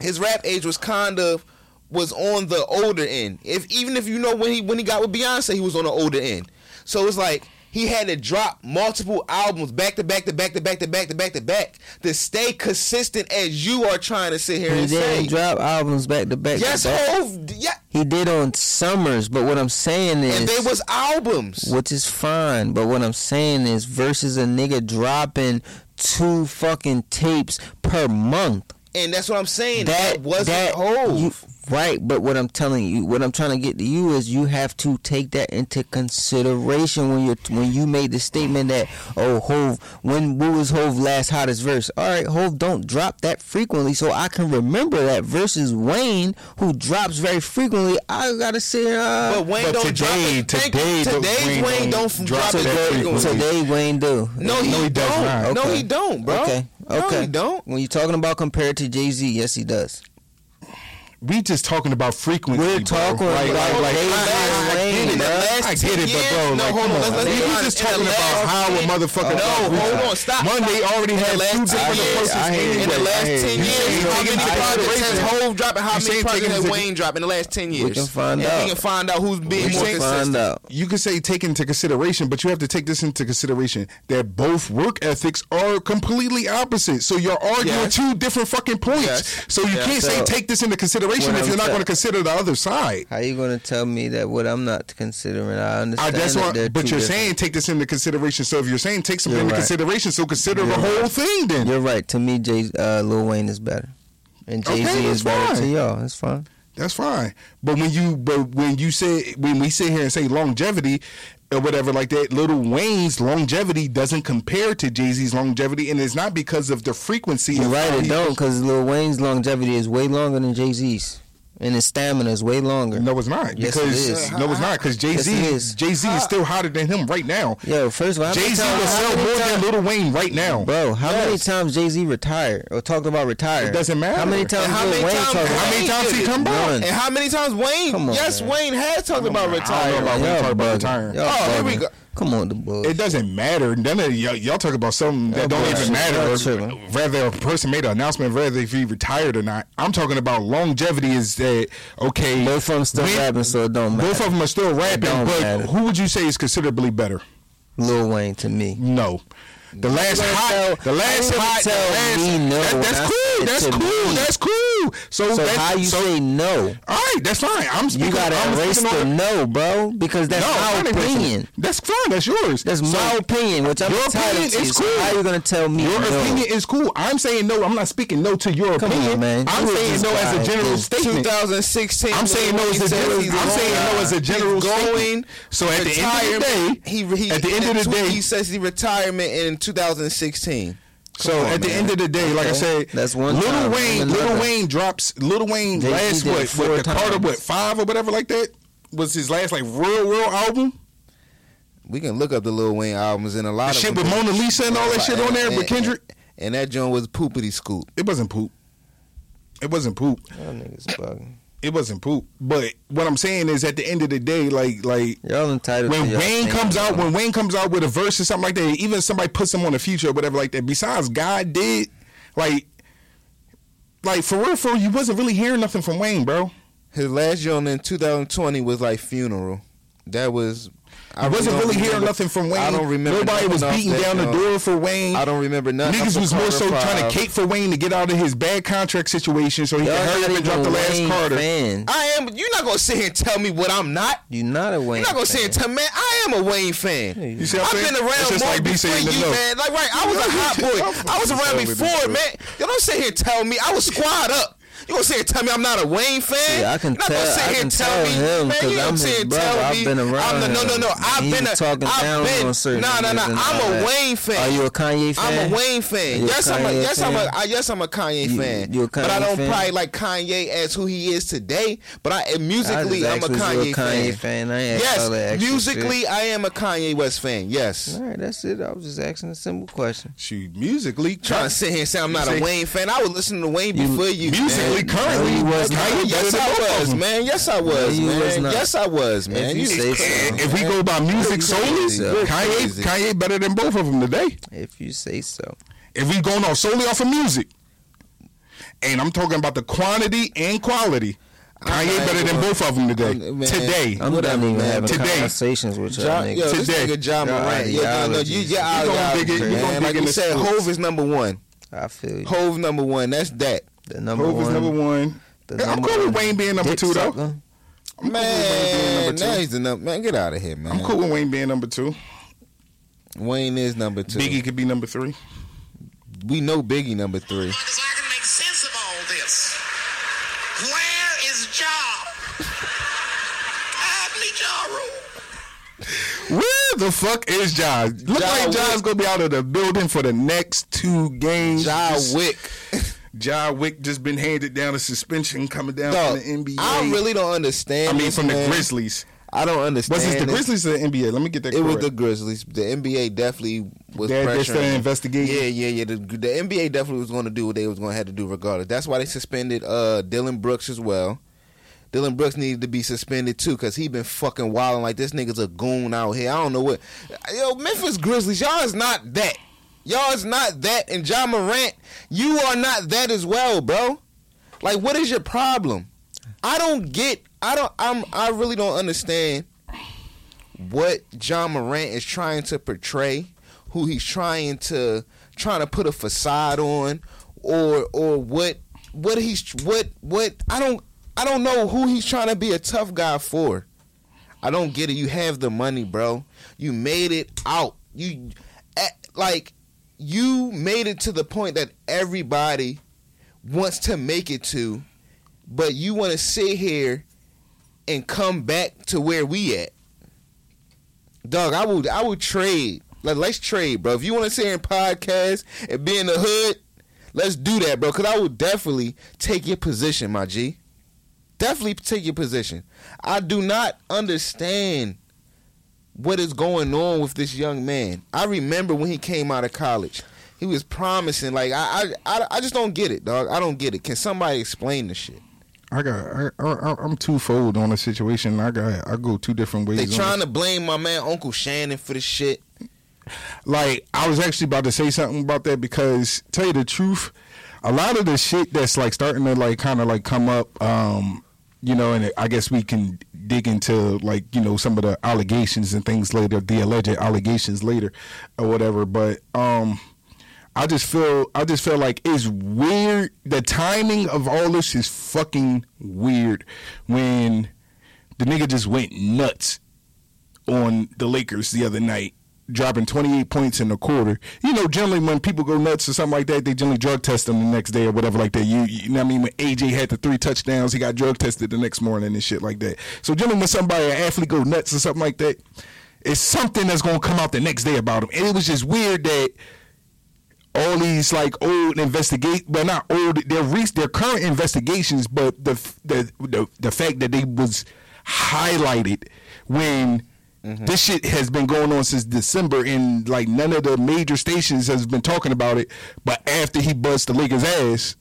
his rap age was kind of was on the older end. If even if you know when he when he got with Beyonce, he was on the older end. So it's like he had to drop multiple albums back to back to back to back to back to back to back to stay consistent as you are trying to sit here He and say. didn't drop albums back to back. yes, to back. Hov, yeah, He did on summers, but what I'm saying is, and they was albums. which is fine. But what I'm saying is, versus a nigga dropping two fucking tapes per month. And that's what I'm saying. That, wasn't that- Hove. you- right, but what I'm telling you, what I'm trying to get to you is, you have to take that into consideration when you're when you made the statement that oh Hove, when what was Hove last hottest verse? All right, Hove don't drop that frequently, so I can remember that. Versus Wayne, who drops very frequently, I gotta say, uh, but Wayne But don't today- drop it. Thank today, the Today's Wayne Wayne don't don't, drop drop it it that that frequently. frequently. today Wayne do. No, he, No, he don't. not. No, Okay. he don't, bro. Okay. No, Okay. he don't. When you're talking about compared to Jay Z, yes, he does. We just talking about frequency. We're bro. talking like, about like, like, Jay-Z I, I, I get Wayne, it. bro. I get it, but bro, No, like, hold on, on. let's- let's we be honest. just In talking about last how a motherfucker. No, hold on, stop. Monday already had last two ten different years, approaches. I hear you. In the last I ten years, how many projects has Hove dropped and how many projects has Wayne dropped in the last ten years? can find out. We can find out who's being We more consistent. You could say take into consideration, but you have to take this into consideration that both work ethics are completely opposite. So you're arguing Yes. two different fucking points. Yes. So you Yes. can't say take this into consideration if you're not going to consider the other side. How you gonna tell me that what I'm not considering? I I, understand. that's that but you're different- saying take this into consideration. So if you're saying take something You're into right. consideration, so consider You're the whole right. thing then. You're right. To me, Jay, uh, Lil Wayne is better, and Jay Z Okay, is that's better to fine. y'all. It's fine. That's fine. But when you but when you say when we sit here and say longevity or whatever like that, Little Wayne's longevity doesn't compare to Jay Z's longevity, and it's not because of the frequency. You're right. It don't because Lil Wayne's longevity is way longer than Jay Z's, and his stamina is way longer. No, it's not. Yes, it because is. no, it's not because Jay Z it is. Jay Z is still hotter than him right now. Yo, first of all, Jay Z will sell many more than times- Little Wayne right now. Bro, how many times Jay Z retired or talked about retired? It doesn't matter. How many times And how Lil many Wayne times- talked about How many times he come back? And how many times Wayne? On, yes, man. Wayne has talked about I don't know about Wayne talking about bugging. retiring. Y'all Oh, here we go. Come on, the. It doesn't matter. None of y'all, y'all talk about something that Y'all don't even matter. Or whether a person made an announcement, whether if he retired or not. I'm talking about longevity. Is that okay? Both of them still when- rapping, so it don't matter. Both of them are still rapping, but matter. who would you say is considerably better? Lil Wayne to me. No. The last hot, tell- the last hot, the last, me no that- that's cool. That's cool. That's cool. So, So that's, how you so, say no? All right, that's fine. I'm speaking. You gotta I'm erase speaking the no, bro, because that's No, my I'm not erasing opinion. it. That's fine. That's yours. That's So, my opinion, which I'm your opinion to. is So cool. how you gonna tell me Your no? opinion is cool. I'm saying no. I'm not speaking no to your Come on, opinion. man. I'm You saying no as a general dude. statement. 2016. I'm saying no as a general. I'm saying no as a general going. statement. So at the end of the day, he, he at the end of the day- he says he retirement in 2016. So on, at the man. end of the day, like I said, That's one Little time. Wayne, Another. Little Wayne drops. Little Wayne Jay-Z last what? four What the Carter what five or whatever like that was his last like real real album. We can look up the Lil Wayne albums and a lot The of shit them- with Mona Lisa and all that shit on there with Kendrick. And that joint was poopity scoop. It wasn't poop. It wasn't poop. Y'all niggas bugging. It wasn't poop. But what I'm saying is, at the end of the day, like like Y'all entitled when to y'all Wayne comes out, when Wayne comes out with a verse or something like that, even if somebody puts him on the future or whatever like that. Besides, God did like like for real, for real, you wasn't really hearing nothing from Wayne, bro. His last joint in 2020 was like funeral. That was. I wasn't really hearing nothing from Wayne. I don't remember. Nobody was beating down the door for Wayne. I don't remember nothing. Niggas was more so trying to cape for Wayne to get out of his bad contract situation so he Y'all could hurry up and drop the last Wayne Carter. Fan. I am. You're not gonna sit here and tell me what I'm not. You're not a Wayne. You're not gonna sit here and tell me, man. I am a Wayne fan. You see I've I'm saying? been around more like before you, no. man. Like, right, I was a hot boy. I was around before, man. Y'all don't sit here and tell me I was squad up. You gonna sit here tell me I'm not a Wayne fan? Yeah, I can You're not gonna tell- sit I here can tell tell me, him man, 'cause you gonna I'm his brother. tell I've me been around I'm the, no, no, no. I've been a, talking I've down been, on certain nah. niggas and I'm a. Wayne fan. Are you a Kanye fan? I'm a Wayne fan. Yes, I'm a Kanye yes, I'm a uh, yes, I'm a Kanye fan. you a but I don't probably like Kanye as who he is today. But I musically, I'm a Kanye, Kanye fan. I ain't asked all that Yes, musically. I am a Kanye West fan. Yes. All right, that's it. I was just asking a simple question. She musically, Trying to sit here and say I'm not a Wayne fan. I was listening to Wayne before you. musically, man. currently, No, was Kanye not. better Yes, I was, man. Yes, I was, you was man. not. Yes, I was, man. If you just say so. If we go by music solely, so. Kanye, Kanye better than both of them today. If you say so. If we going off solely off of music, and I'm talking about the quantity and quality, Kanye not better than both of them today. I'm- man, today, I'm Whatever, done even having Today. conversations with y'all niggas. yo, this Today. nigga John Your Morant. Yeah, no, no, you, ideologies. yeah, We gonna dig it- we man. gonna dig Like in you the said. Hove is number one. I feel you. Hove number one. That's that. The number Hov one. is number one. the Yeah, I'm number cool with Wayne being number dick two, though. sucker. I'm cool with Wayne being Man, number now two. he's the number. Man, get out of here, man. I'm cool with Wayne being number two. Wayne is number two. Biggie could be number three. We know Biggie number three. Because I can make sense of all this. Where is Ja? I need Ja Rule. Where the fuck is Josh? Look Ja like Josh Wick. gonna be out of the building for the next two games. Ja Wick. Ja Wick just been handed down a suspension coming down Dog, from the NBA. I really don't understand. I mean, from man. the Grizzlies. I don't understand. Was this the. Grizzlies or the NBA? Let me get that It was the Grizzlies. The NBA definitely was They're- pressuring. still investigating? Yeah, yeah, yeah. The, the NBA definitely was going to do what they was going to have to do regardless. That's why they suspended uh, Dillon Brooks as well. Dillon Brooks needed to be suspended too because he been fucking wilding like this nigga's a goon out here. I don't know what. Yo, Memphis Grizzlies, y'all is not that. Y'all is not that. And Ja Morant, you are not that as well, bro. Like, what is your problem? I don't get. I don't. I'm. I really don't understand what Ja Morant is trying to portray, who he's trying to trying to put a facade on, or or what what he's what what I don't I don't know who he's trying to be a tough guy for. I don't get it. You have the money, bro. You made it out. You eh, like you made it to the point that everybody wants to make it to, but you want to sit here and come back to where we at. Dog, I would I would trade. Like let's trade, bro. If you want to sit here and podcast and be in the hood, let's do that, bro. Cause I would definitely take your position, my G. Definitely take your position. I do not understand what is going on with this young man. I remember when he came out of college. He was promising, like I, I, I, I just don't get it, dog. I don't get it. Can somebody explain the shit? I got. I, I, I'm twofold on the situation. I got. I go two different ways. They trying to blame my man Uncle Shannon for the shit. like I was actually about to say something about that because tell you the truth, a lot of the shit that's like starting to like kind of like come up, um, you know, and I guess we can dig into like you know some of the allegations and things later, the alleged allegations later, or whatever. But um, I just feel I just feel like it's weird. The timing of all this is fucking weird. When the nigga just went nuts on the Lakers the other night, dropping 28 points in a quarter. You know, generally when people go nuts or something like that, they generally drug test them the next day or whatever like that. You, you know what I mean? When AJ had the three touchdowns, he got drug tested the next morning and shit like that. So generally when somebody, an athlete go nuts or something like that, it's something that's going to come out the next day about him. And it was just weird that all these like old investigate, but not old. They're re- they're current investigations, but the the the, the fact that they was highlighted when Mm-hmm. this shit has been going on since December, and like none of the major stations has been talking about it. But after he busts the Lakers' ass,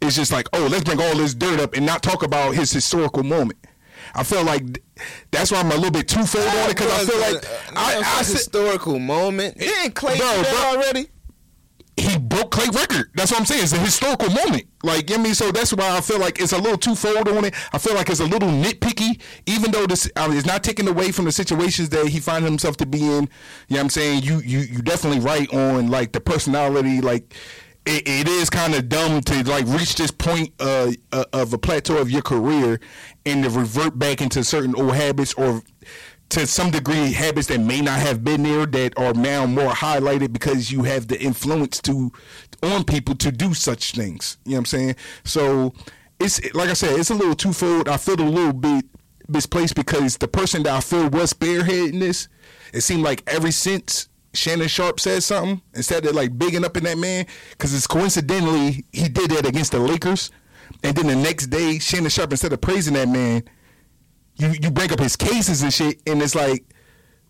it's just like, oh, let's bring all this dirt up and not talk about his historical moment. I feel like th- that's why I'm a little bit twofold on it because I feel like I, I, I, said, historical moment. Didn't Klay Bro, that bro. already? He broke Klay record. That's what I'm saying. It's a historical moment. Like, you know I mean? So that's why I feel like it's a little twofold on it. I feel like it's a little nitpicky, even though this um, is not taken away from the situations that he finds himself to be in. You know what I'm saying? You you you definitely right on like the personality, like it, it is kind of dumb to like reach this point uh, uh, of a plateau of your career and to revert back into certain old habits or to some degree habits that may not have been there that are now more highlighted because you have the influence to on people to do such things. You know what I'm saying? So it's like I said, it's a little twofold. I feel a little bit misplaced because the person that I feel was spearheading this, it seemed like ever since Shannon Sharpe said something, instead of like bigging up in that man, because it's coincidentally he did that against the Lakers, and then the next day Shannon Sharpe instead of praising that man, you you bring up his cases and shit, and it's like,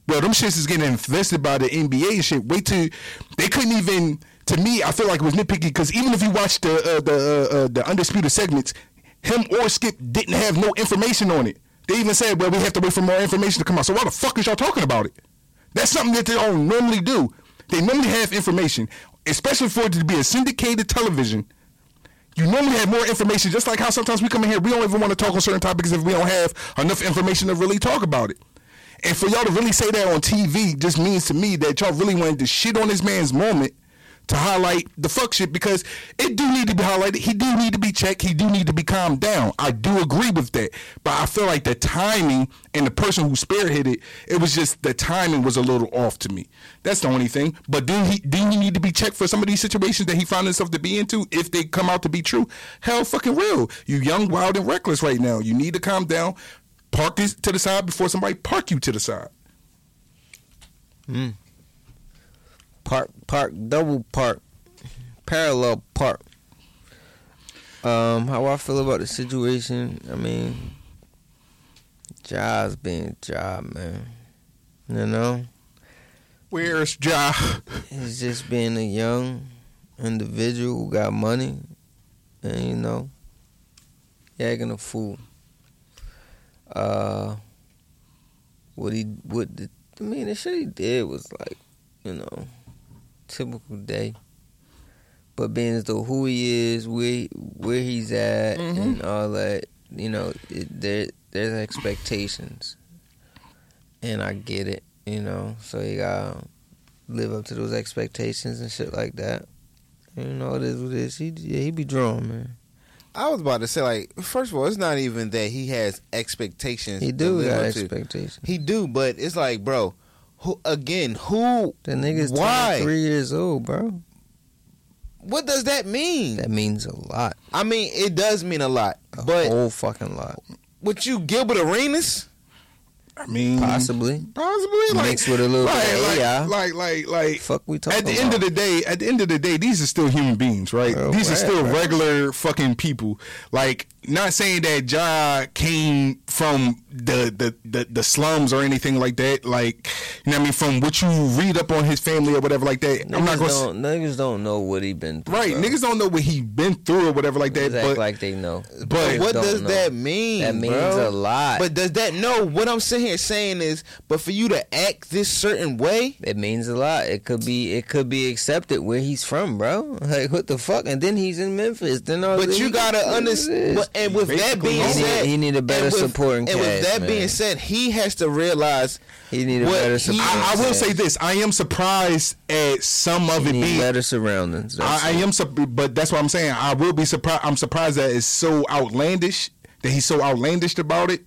well, them shits is getting invested by the NBA and shit. Wait till they couldn't even. To me, I feel like it was nitpicky because even if you watch the uh, the uh, uh, the undisputed segments, him or Skip didn't have no information on it. They even said, "Well, we have to wait for more information to come out." So why the fuck is y'all talking about it? That's something that they don't normally do. They normally have information, especially for it to be a syndicated television. You normally have more information, just like how sometimes we come in here, we don't even want to talk on certain topics if we don't have enough information to really talk about it. And for y'all to really say that on TV just means to me that y'all really wanted to shit on this man's moment to highlight the fuck shit because it do need to be highlighted. He do need to be checked. He do need to be calmed down. I do agree with that. But I feel like the timing and the person who spearheaded it, was just the timing was a little off to me. That's the only thing. But do he do he need to be checked for some of these situations that he found himself to be into if they come out to be true? Hell fucking real. You young, wild, and reckless right now. You need to calm down. Park this to the side before somebody park you to the side. Hmm. Park, park, double park, parallel park. Um, how I feel about the situation? I mean, job's being job, man. You know, Where's Ja? he's just being a young individual who got money, and you know, acting a fool. Uh, what he, what the, I mean, the shit he did was like, you know, typical day. But being as though who he is, where where he's at, mm-hmm. and all that, you know, it, there there's expectations, and I get it, you know. So you gotta live up to those expectations and shit like that. You know, it is what it is. He yeah, he be drawn, man. I was about to say, like, first of all, it's not even that he has expectations. He do live got up to. expectations. He do, but it's like, bro, who again? Who? The nigga's Why? three years old, bro. What does that mean? That means a lot. I mean, it does mean a lot, A but whole fucking lot. with you, Gilbert Arenas, I mean, Possibly. possibly like, Mixed with a little like, bit of like, AI. like, like, like, Fuck we talking at the about. end of the day, at the end of the day, these are still human beings, right? Bro, these are still bro. regular fucking people. Like, not saying that Ja came from the, the the the slums or anything like that. Like, you know what I mean? From what you read up on his family or whatever like that. I'm not gonna. don't, niggas don't know what he been through. Right, bro. niggas don't know what he been through or whatever like that. Niggas act But like they know. but what does know. that mean? That means bro? a lot. But does that no? What I'm sitting here saying is, but for you to act this certain way, It means a lot. It could be it could be accepted where he's from, bro. Like what the fuck? And then he's in Memphis. Then all but this- you gotta what understand. is. And with that being no. he, said, need, he need a better and with, supporting and cast. with that man. being said, he has to realize he need a what better he- I, I will say this: I am surprised at some of he it being better surroundings. I, I am, but that's what I'm saying. I will be surprised. I'm surprised that it's so outlandish that he's so outlandish about it,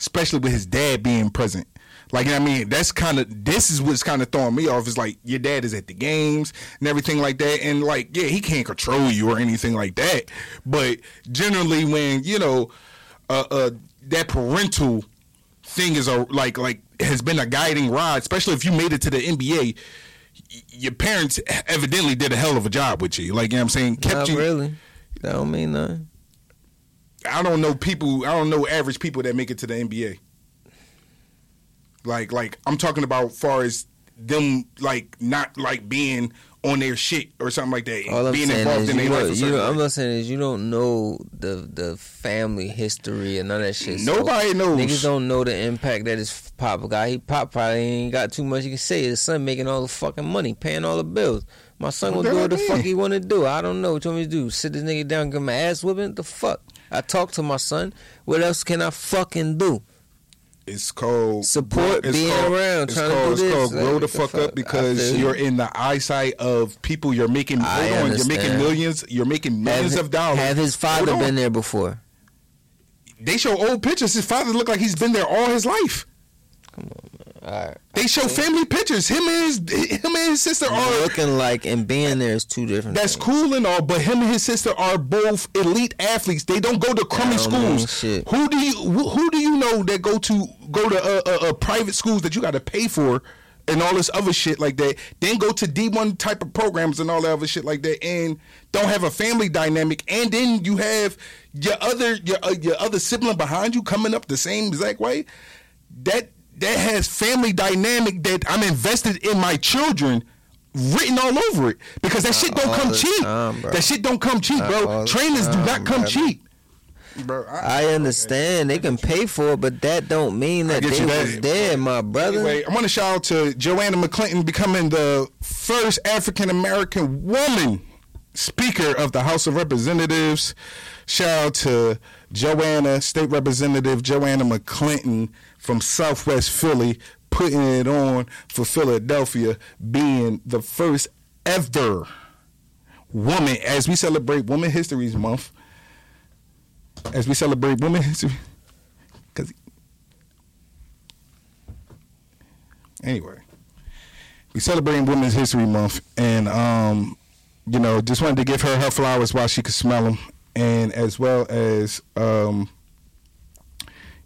especially with his dad being present. Like you know what I mean, that's kind of this is what's kind of throwing me off. Is like your dad is at the games and everything like that, and like yeah, he can't control you or anything like that. But generally, when you know, uh, uh that parental thing is a like like has been a guiding rod, especially if you made it to the NBA. y- Your parents evidently did a hell of a job with you. Like you know what I'm saying, kept Not you. really. That don't mean nothing. I don't know people. I don't know average people that make it to the NBA. Like, like I'm talking about far as them like not like being on their shit or something like that. All I'm being saying involved is in you their life. you don't, I'm not saying is you don't know the the family history and none of that shit. So Nobody knows. Niggas don't know the impact that his pop got. He pop probably ain't got too much he can say. His son making all the fucking money, paying all the bills. My son gonna do what the fuck he wanna do. I don't know what you want me to do. Sit this nigga down, give him an ass whipping? The fuck? I talk to my son. What else can I fucking do? It's called Support it's being called- around, It's trying to called, it's this, called grow the fuck fuck? up because you. you're in the eyesight of people. You're making. Hold on, you're making millions. You're making millions have, of dollars. Have his Hold father on. been there before? They show old pictures. His father looked like he's been there all his life. All right. They show family pictures. Him and his him and his sister are Looking like and being there is two different. That's things. cool and all, but him and his sister are both elite athletes. They don't go to crummy That don't mean schools. Who do you who, who do you know that go to go to uh, uh, uh, private schools that you got to pay for and all this other shit like that? Then go to D one type of programs and all that other shit like that, and don't have a family dynamic. And then you have your other your uh, your other sibling behind you coming up the same exact way. That that has family dynamic that I'm invested in my children written all over it because that shit don't come cheap. time, that shit don't come cheap, Not bro. the Trainers do not come bro. cheap. Bro, I understand they can pay for it, but that don't mean that they you that. was there, my brother. Anyway, I want to shout out to Joanna McClinton becoming the first African American woman Speaker of the House of Representatives. Shout out to Joanna, State Representative Joanna McClinton from Southwest Philly, putting it on for Philadelphia, being the first ever woman as we celebrate Women History Month. As we celebrate Women History, because anyway, we celebrating Women's History Month, and um, you know, just wanted to give her her flowers while she could smell them, and as well as um,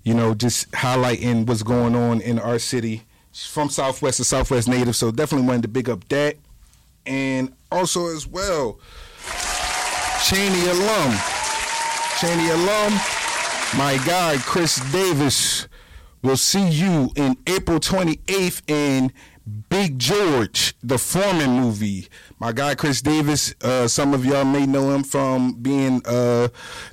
you know, just highlighting what's going on in our city. She's from Southwest, a Southwest native, so definitely wanted to big up that, and also as well, Cheyney alum, Cheyney alum, my guy Chris Davis We'll see you in April 28th in Big George, the Foreman movie. My guy Chris Davis, uh, some of y'all may know him from being uh,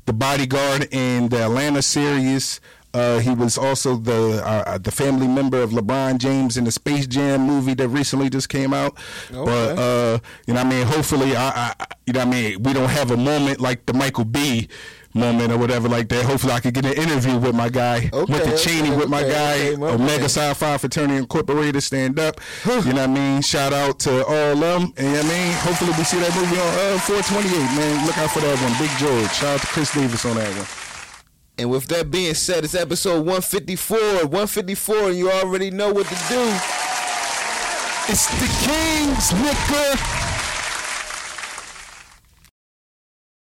the bodyguard in the Atlanta series. Uh, he was also the uh, the family member of LeBron James in the Space Jam movie that recently just came out. Okay. But uh, you know, what I mean, hopefully, I, I, you know, what I mean, we don't have a moment like the Michael B moment or whatever like that. Hopefully, I could get an interview with my guy, Okay, with the Cheyney, okay, with my okay, guy, okay, my Omega man. Psi Phi Fraternity Incorporated, stand up. you know what I mean? Shout out to all of them. And you know what I mean? Hopefully, we see that movie on uh, 428, man. Look out for that one. Big George. Shout out to Chris Davis on that one. And with that being said, it's episode 154. 154, and you already know what to do. It's the Kings, nigga.